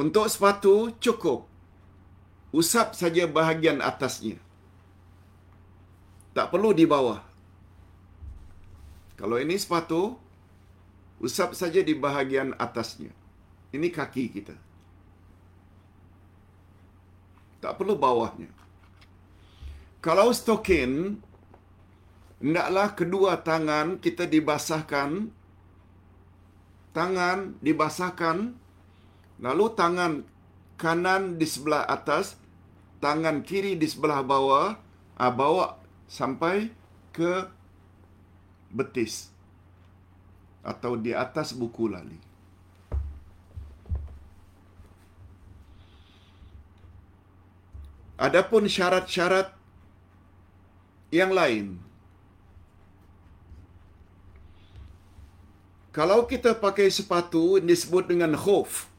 Untuk sepatu cukup usap saja bahagian atasnya. Tak perlu di bawah. Kalau ini sepatu, usap saja di bahagian atasnya. Ini kaki kita. Tak perlu bawahnya. Kalau stokin, hendaklah kedua tangan kita dibasahkan, tangan dibasahkan, lalu tangan kanan di sebelah atas, tangan kiri di sebelah bawah, ah, bawa sampai ke betis atau di atas buku lali. Adapun syarat-syarat yang lain. Kalau kita pakai sepatu disebut dengan khuf.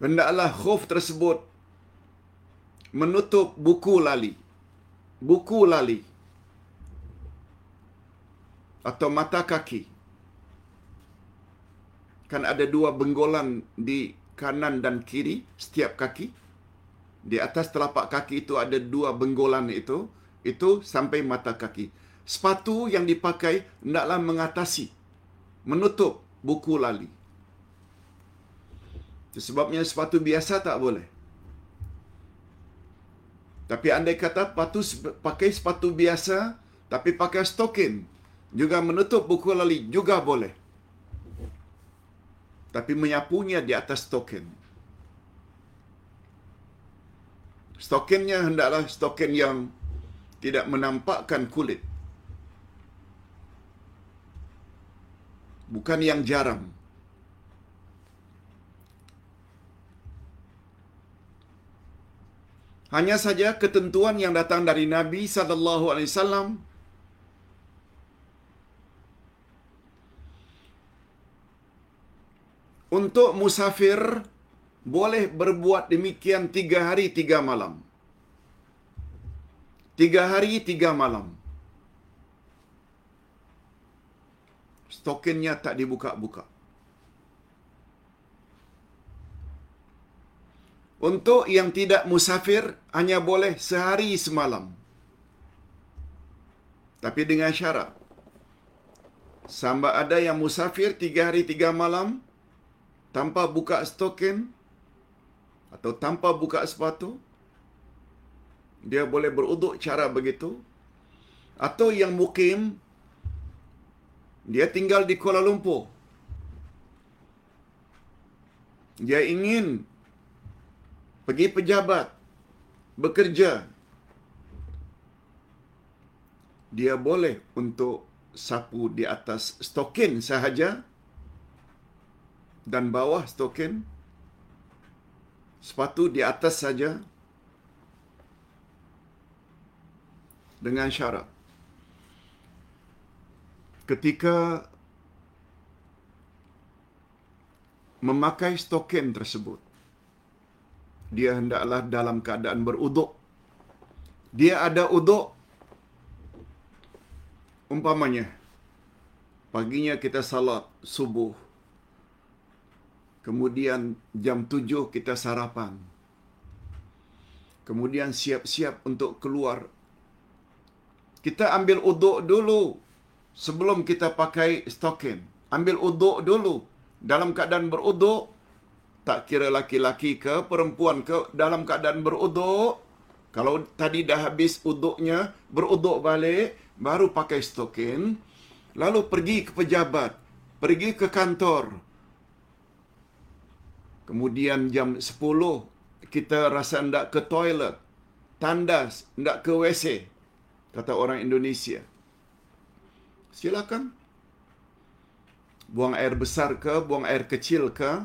Hendaklah khuf tersebut menutup buku lali. Buku lali. Atau mata kaki. Kan ada dua benggolan di kanan dan kiri setiap kaki. Di atas telapak kaki itu ada dua benggolan itu. Itu sampai mata kaki. Sepatu yang dipakai hendaklah mengatasi. Menutup buku lali. Sebabnya sepatu biasa tak boleh. Tapi andai kata patu pakai sepatu biasa tapi pakai stokin juga menutup buku lali juga boleh. Tapi menyapunya di atas stokin. Stokinnya hendaklah stokin yang tidak menampakkan kulit. Bukan yang jarang. Hanya saja ketentuan yang datang dari Nabi sallallahu alaihi wasallam untuk musafir boleh berbuat demikian tiga hari tiga malam. Tiga hari tiga malam. Stokinnya tak dibuka-buka. Untuk yang tidak musafir hanya boleh sehari semalam. Tapi dengan syarat. Sama ada yang musafir tiga hari tiga malam tanpa buka stokin atau tanpa buka sepatu. Dia boleh beruduk cara begitu. Atau yang mukim, dia tinggal di Kuala Lumpur. Dia ingin pergi pejabat, bekerja, dia boleh untuk sapu di atas stokin sahaja dan bawah stokin, sepatu di atas saja dengan syarat. Ketika memakai stokin tersebut, dia hendaklah dalam keadaan beruduk. Dia ada uduk umpamanya paginya kita salat subuh. Kemudian jam tujuh kita sarapan. Kemudian siap-siap untuk keluar. Kita ambil uduk dulu sebelum kita pakai stokin. Ambil uduk dulu. Dalam keadaan beruduk, tak kira laki-laki ke perempuan ke dalam keadaan beruduk. Kalau tadi dah habis uduknya, beruduk balik, baru pakai stokin. Lalu pergi ke pejabat, pergi ke kantor. Kemudian jam 10, kita rasa hendak ke toilet, tandas, hendak ke WC, kata orang Indonesia. Silakan. Buang air besar ke, buang air kecil ke.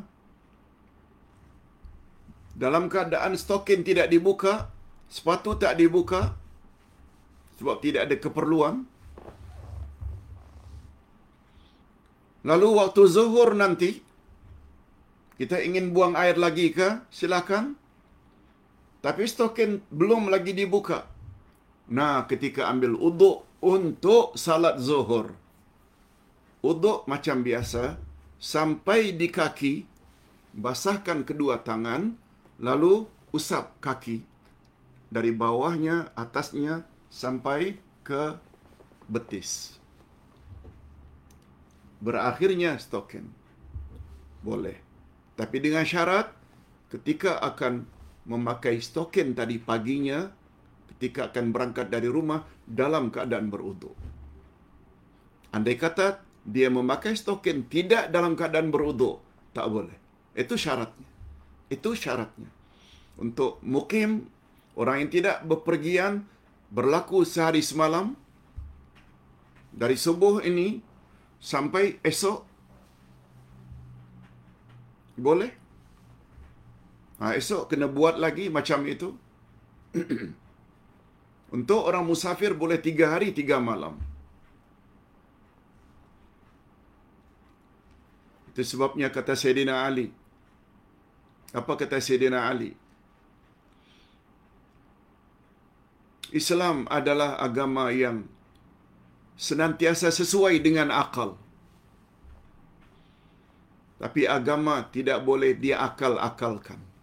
Dalam keadaan stokin tidak dibuka, sepatu tak dibuka, sebab tidak ada keperluan. Lalu waktu zuhur nanti, kita ingin buang air lagi ke? Silakan. Tapi stokin belum lagi dibuka. Nah, ketika ambil uduk untuk salat zuhur. Uduk macam biasa, sampai di kaki, basahkan kedua tangan, lalu usap kaki. Dari bawahnya, atasnya, sampai ke betis. Berakhirnya stokin. Boleh. Tapi dengan syarat, ketika akan memakai stokin tadi paginya, ketika akan berangkat dari rumah dalam keadaan beruduk. Andai kata dia memakai stokin tidak dalam keadaan beruduk, tak boleh. Itu syaratnya. Itu syaratnya. Untuk mukim, orang yang tidak berpergian, berlaku sehari semalam, dari subuh ini sampai esok, boleh. Ha, esok kena buat lagi macam itu. (clears throat) Untuk orang musafir boleh tiga hari, tiga malam. Itu sebabnya kata Sayyidina Ali. Apa kata Sayyidina Ali? Islam adalah agama yang senantiasa sesuai dengan akal. Tapi agama tidak boleh diakal-akalkan.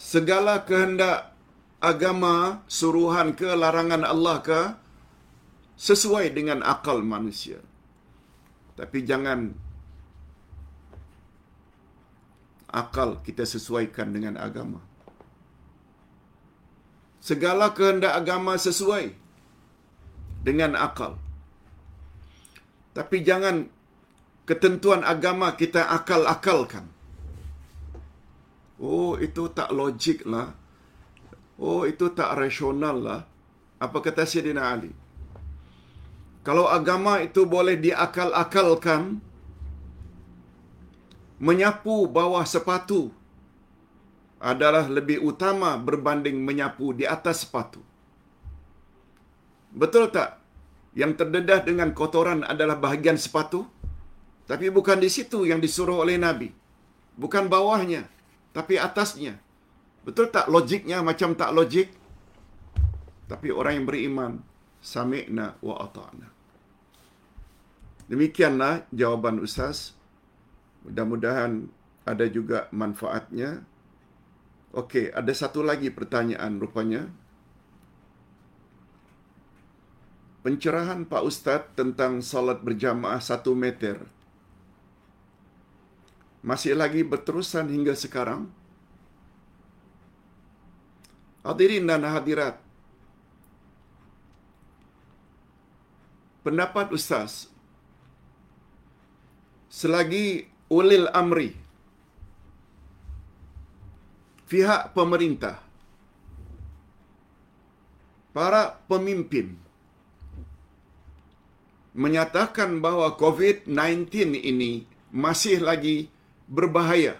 segala kehendak agama, suruhan ke, larangan Allah ke, sesuai dengan akal manusia. Tapi jangan akal kita sesuaikan dengan agama. Segala kehendak agama sesuai dengan akal. Tapi jangan ketentuan agama kita akal-akalkan. Oh, itu tak logik lah. Oh, itu tak rasional lah. Apa kata Syedina Ali? Kalau agama itu boleh diakal-akalkan, menyapu bawah sepatu adalah lebih utama berbanding menyapu di atas sepatu. Betul tak? Yang terdedah dengan kotoran adalah bahagian sepatu, tapi bukan di situ yang disuruh oleh Nabi. Bukan bawahnya tapi atasnya. Betul tak logiknya macam tak logik? Tapi orang yang beriman, sami'na wa ata'na. Demikianlah jawaban Ustaz. Mudah-mudahan ada juga manfaatnya. Okey, ada satu lagi pertanyaan rupanya. Pencerahan Pak Ustaz tentang salat berjamaah satu meter masih lagi berterusan hingga sekarang. Hadirin dan hadirat. Pendapat Ustaz, selagi ulil amri, pihak pemerintah, para pemimpin, menyatakan bahawa COVID-19 ini masih lagi berbahaya.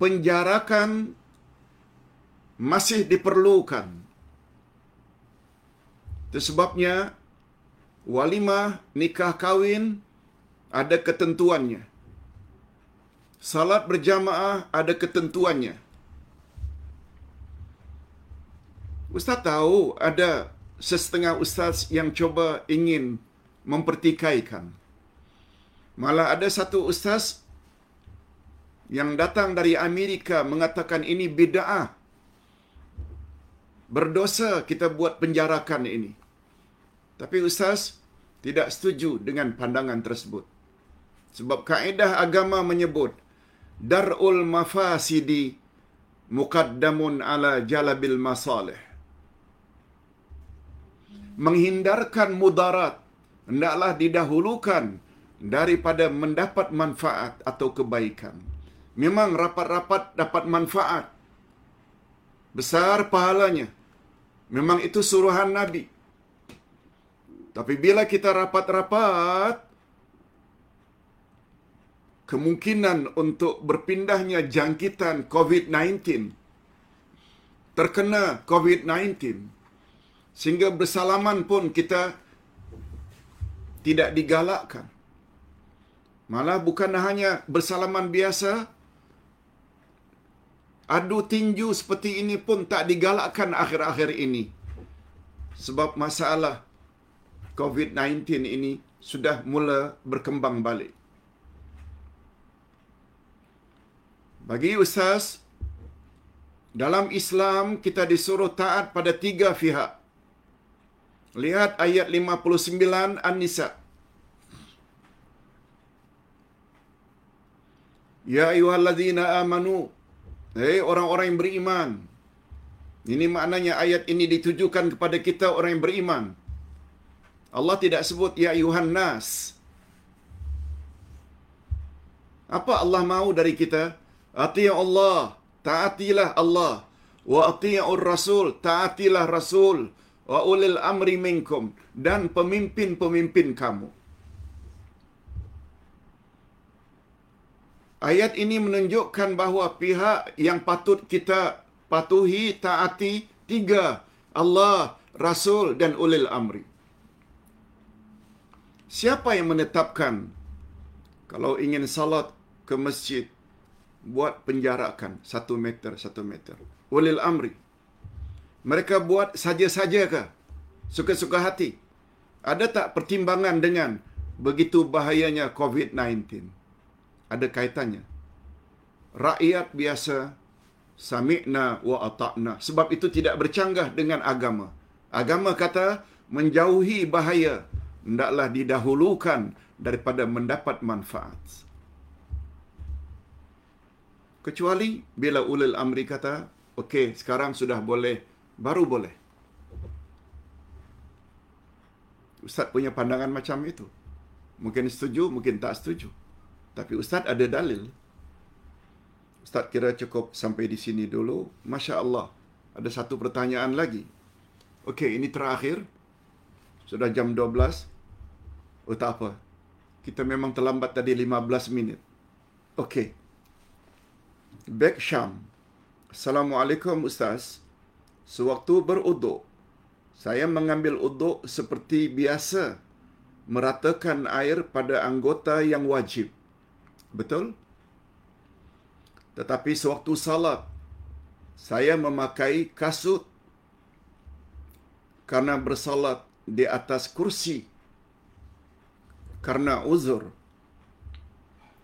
Penjarakan masih diperlukan. Itu sebabnya walimah nikah kawin ada ketentuannya. salat berjamaah ada ketentuannya. Ustaz tahu ada sesetengah ustaz yang coba ingin mempertikaikan. Malah ada satu ustaz yang datang dari Amerika mengatakan ini bid'ah. Berdosa kita buat penjarakan ini. Tapi ustaz tidak setuju dengan pandangan tersebut. Sebab kaedah agama menyebut darul mafasidi muqaddamun ala jalabil masalih. Menghindarkan mudarat hendaklah didahulukan daripada mendapat manfaat atau kebaikan. Memang rapat-rapat dapat manfaat. Besar pahalanya. Memang itu suruhan Nabi. Tapi bila kita rapat-rapat, kemungkinan untuk berpindahnya jangkitan COVID-19, terkena COVID-19, sehingga bersalaman pun kita tidak digalakkan. Malah bukan hanya bersalaman biasa, adu tinju seperti ini pun tak digalakkan akhir-akhir ini. Sebab masalah COVID-19 ini sudah mula berkembang balik. Bagi Ustaz, dalam Islam kita disuruh taat pada tiga pihak. Lihat ayat 59 An-Nisa. Ya ayuhalladzina amanu. Hei orang-orang yang beriman. Ini maknanya ayat ini ditujukan kepada kita orang yang beriman. Allah tidak sebut ya ayuhan nas. Apa Allah mahu dari kita? Ati' Allah, taatilah Allah. Wa ati'ur rasul, taatilah rasul. Wa ulil amri minkum dan pemimpin-pemimpin kamu. Ayat ini menunjukkan bahawa pihak yang patut kita patuhi taati tiga Allah, Rasul dan ulil amri. Siapa yang menetapkan kalau ingin salat ke masjid buat penjarakan satu meter satu meter. Ulil amri. Mereka buat saja-saja ke? Suka-suka hati. Ada tak pertimbangan dengan begitu bahayanya COVID-19 ada kaitannya? Rakyat biasa sami'na wa ata'na. Sebab itu tidak bercanggah dengan agama. Agama kata menjauhi bahaya hendaklah didahulukan daripada mendapat manfaat. Kecuali bila ulil amri kata, okey, sekarang sudah boleh, baru boleh. Ustaz punya pandangan macam itu. Mungkin setuju, mungkin tak setuju. Tapi Ustaz ada dalil. Ustaz kira cukup sampai di sini dulu. Masya Allah. Ada satu pertanyaan lagi. Okey, ini terakhir. Sudah jam 12. Oh tak apa. Kita memang terlambat tadi 15 minit. Okey. Bek Syam. Assalamualaikum Ustaz. Sewaktu beruduk, saya mengambil uduk seperti biasa meratakan air pada anggota yang wajib. Betul? Tetapi sewaktu salat, saya memakai kasut karena bersalat di atas kursi karena uzur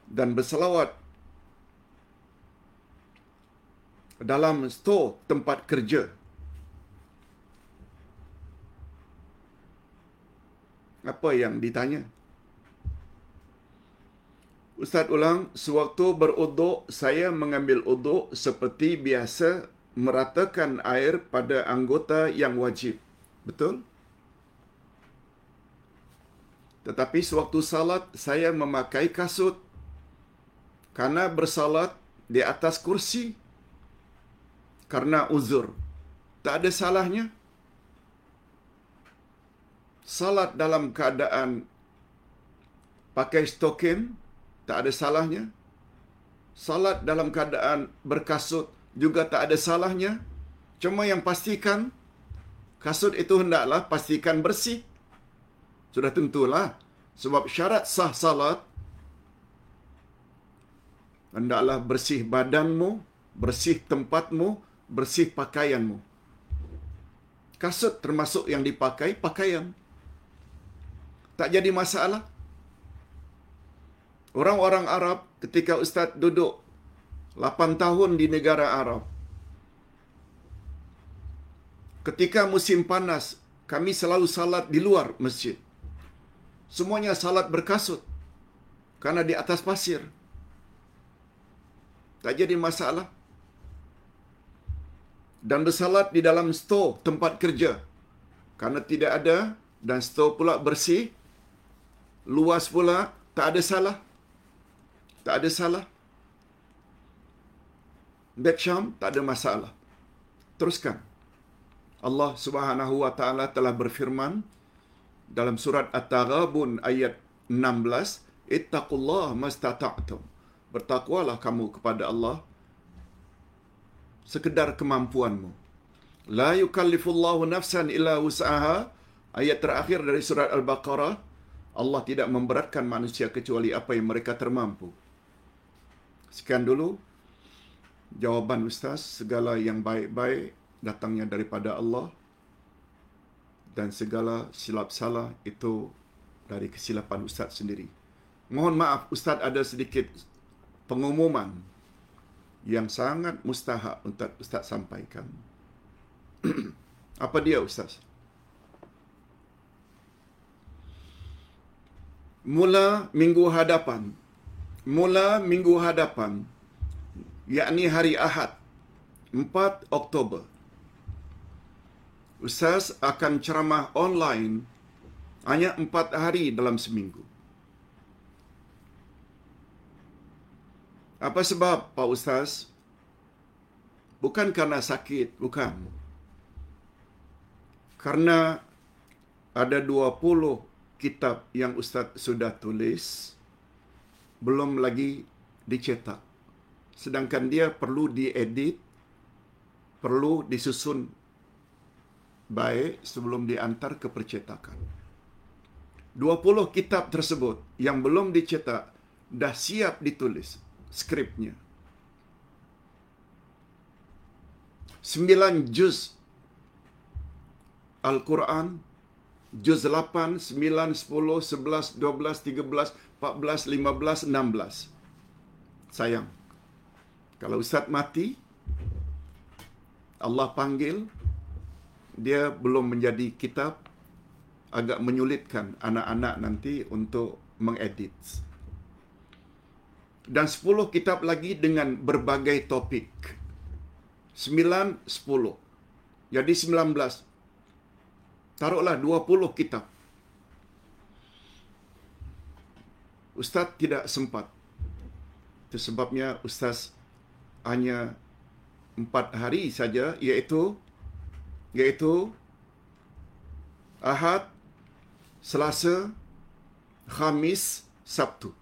dan berselawat dalam store tempat kerja. Apa yang ditanya? Ustaz ulang, sewaktu beruduk, saya mengambil uduk seperti biasa meratakan air pada anggota yang wajib. Betul? Tetapi sewaktu salat saya memakai kasut karena bersalat di atas kursi karena uzur. Tak ada salahnya. Salat dalam keadaan pakai stokin tak ada salahnya. Salat dalam keadaan berkasut juga tak ada salahnya. Cuma yang pastikan kasut itu hendaklah pastikan bersih. Sudah tentulah sebab syarat sah salat hendaklah bersih badanmu, bersih tempatmu, bersih pakaianmu. Kasut termasuk yang dipakai pakaian. Tak jadi masalah. Orang-orang Arab ketika Ustaz duduk 8 tahun di negara Arab. Ketika musim panas, kami selalu salat di luar masjid. Semuanya salat berkasut. Karena di atas pasir. Tak jadi masalah. Dan bersalat di dalam stor tempat kerja. Karena tidak ada dan stor pula bersih. Luas pula, tak ada salah. Tak ada salah. Bek Syam, tak ada masalah. Teruskan. Allah Subhanahu wa taala telah berfirman dalam surat At-Taghabun ayat 16, "Ittaqullaha mastata'tum." Bertakwalah kamu kepada Allah sekedar kemampuanmu. La yukallifullahu nafsan illa wus'aha. Ayat terakhir dari surat Al-Baqarah, Allah tidak memberatkan manusia kecuali apa yang mereka termampu. Sekian dulu jawaban ustaz, segala yang baik-baik datangnya daripada Allah dan segala silap salah itu dari kesilapan ustaz sendiri. Mohon maaf ustaz ada sedikit pengumuman yang sangat mustahak untuk ustaz sampaikan. (clears throat) Apa dia ustaz? Mula minggu hadapan. Mula minggu hadapan yakni hari Ahad 4 Oktober. Ustaz akan ceramah online hanya 4 hari dalam seminggu. Apa sebab Pak Ustaz? Bukan karena sakit, bukan. Karena ada 20 kitab yang Ustaz sudah tulis belum lagi dicetak. Sedangkan dia perlu diedit, perlu disusun baik sebelum diantar ke percetakan. 20 kitab tersebut yang belum dicetak dah siap ditulis skripnya. Sembilan juz Al-Quran, juz 8, 9, 10, 11, 12, 13, 14, 15, 16. Sayang. Kalau Ustaz mati, Allah panggil, dia belum menjadi kitab, agak menyulitkan anak-anak nanti untuk mengedit dan 10 kitab lagi dengan berbagai topik. 9, 10. Jadi 19. Taruhlah 20 kitab. Ustaz tidak sempat. Itu sebabnya Ustaz hanya empat hari saja, iaitu iaitu Ahad, Selasa, Khamis, Sabtu.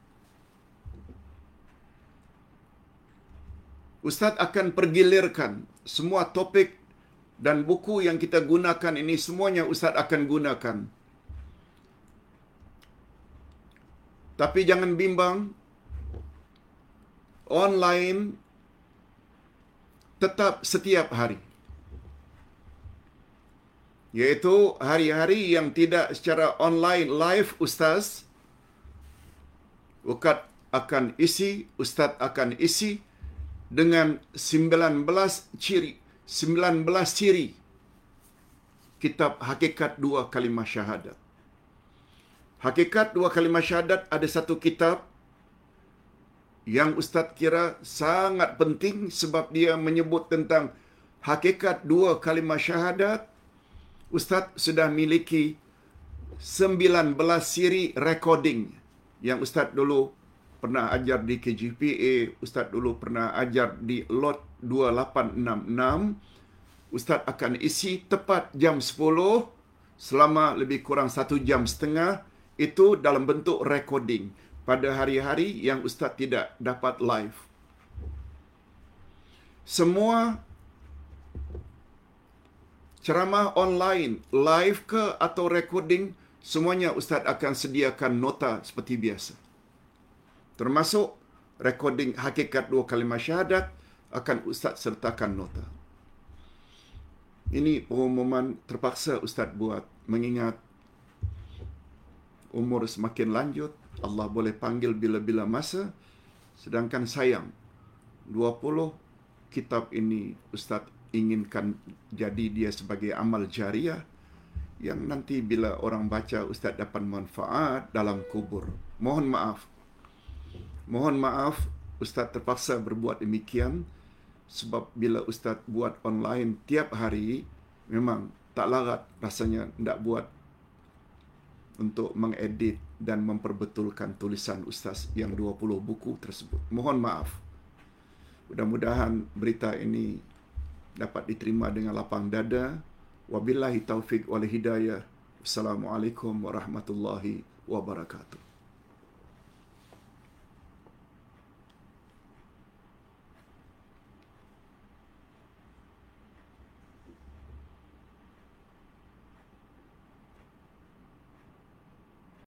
Ustaz akan pergilirkan semua topik dan buku yang kita gunakan ini semuanya Ustaz akan gunakan. Tapi jangan bimbang. Online tetap setiap hari. Yaitu hari-hari yang tidak secara online live Ustaz. Ustaz akan isi, Ustaz akan isi dengan 19 ciri 19 ciri kitab hakikat dua kalimah syahadat. Hakikat dua kalimah syahadat ada satu kitab yang ustaz kira sangat penting sebab dia menyebut tentang hakikat dua kalimah syahadat. Ustaz sudah miliki 19 siri recording yang ustaz dulu pernah ajar di KGPA, Ustaz dulu pernah ajar di lot 2866. Ustaz akan isi tepat jam 10 selama lebih kurang satu jam setengah itu dalam bentuk recording pada hari-hari yang Ustaz tidak dapat live. Semua ceramah online, live ke atau recording, semuanya Ustaz akan sediakan nota seperti biasa termasuk recording hakikat dua kalimah syahadat akan Ustaz sertakan nota. Ini pengumuman terpaksa Ustaz buat mengingat umur semakin lanjut, Allah boleh panggil bila-bila masa, sedangkan sayang, 20 kitab ini Ustaz inginkan jadi dia sebagai amal jariah yang nanti bila orang baca Ustaz dapat manfaat dalam kubur. Mohon maaf. Mohon maaf Ustaz terpaksa berbuat demikian sebab bila Ustaz buat online tiap hari memang tak larat rasanya tidak buat untuk mengedit dan memperbetulkan tulisan Ustaz yang 20 buku tersebut. Mohon maaf. Mudah-mudahan berita ini dapat diterima dengan lapang dada. Wabillahi taufik wal hidayah. Assalamualaikum warahmatullahi wabarakatuh.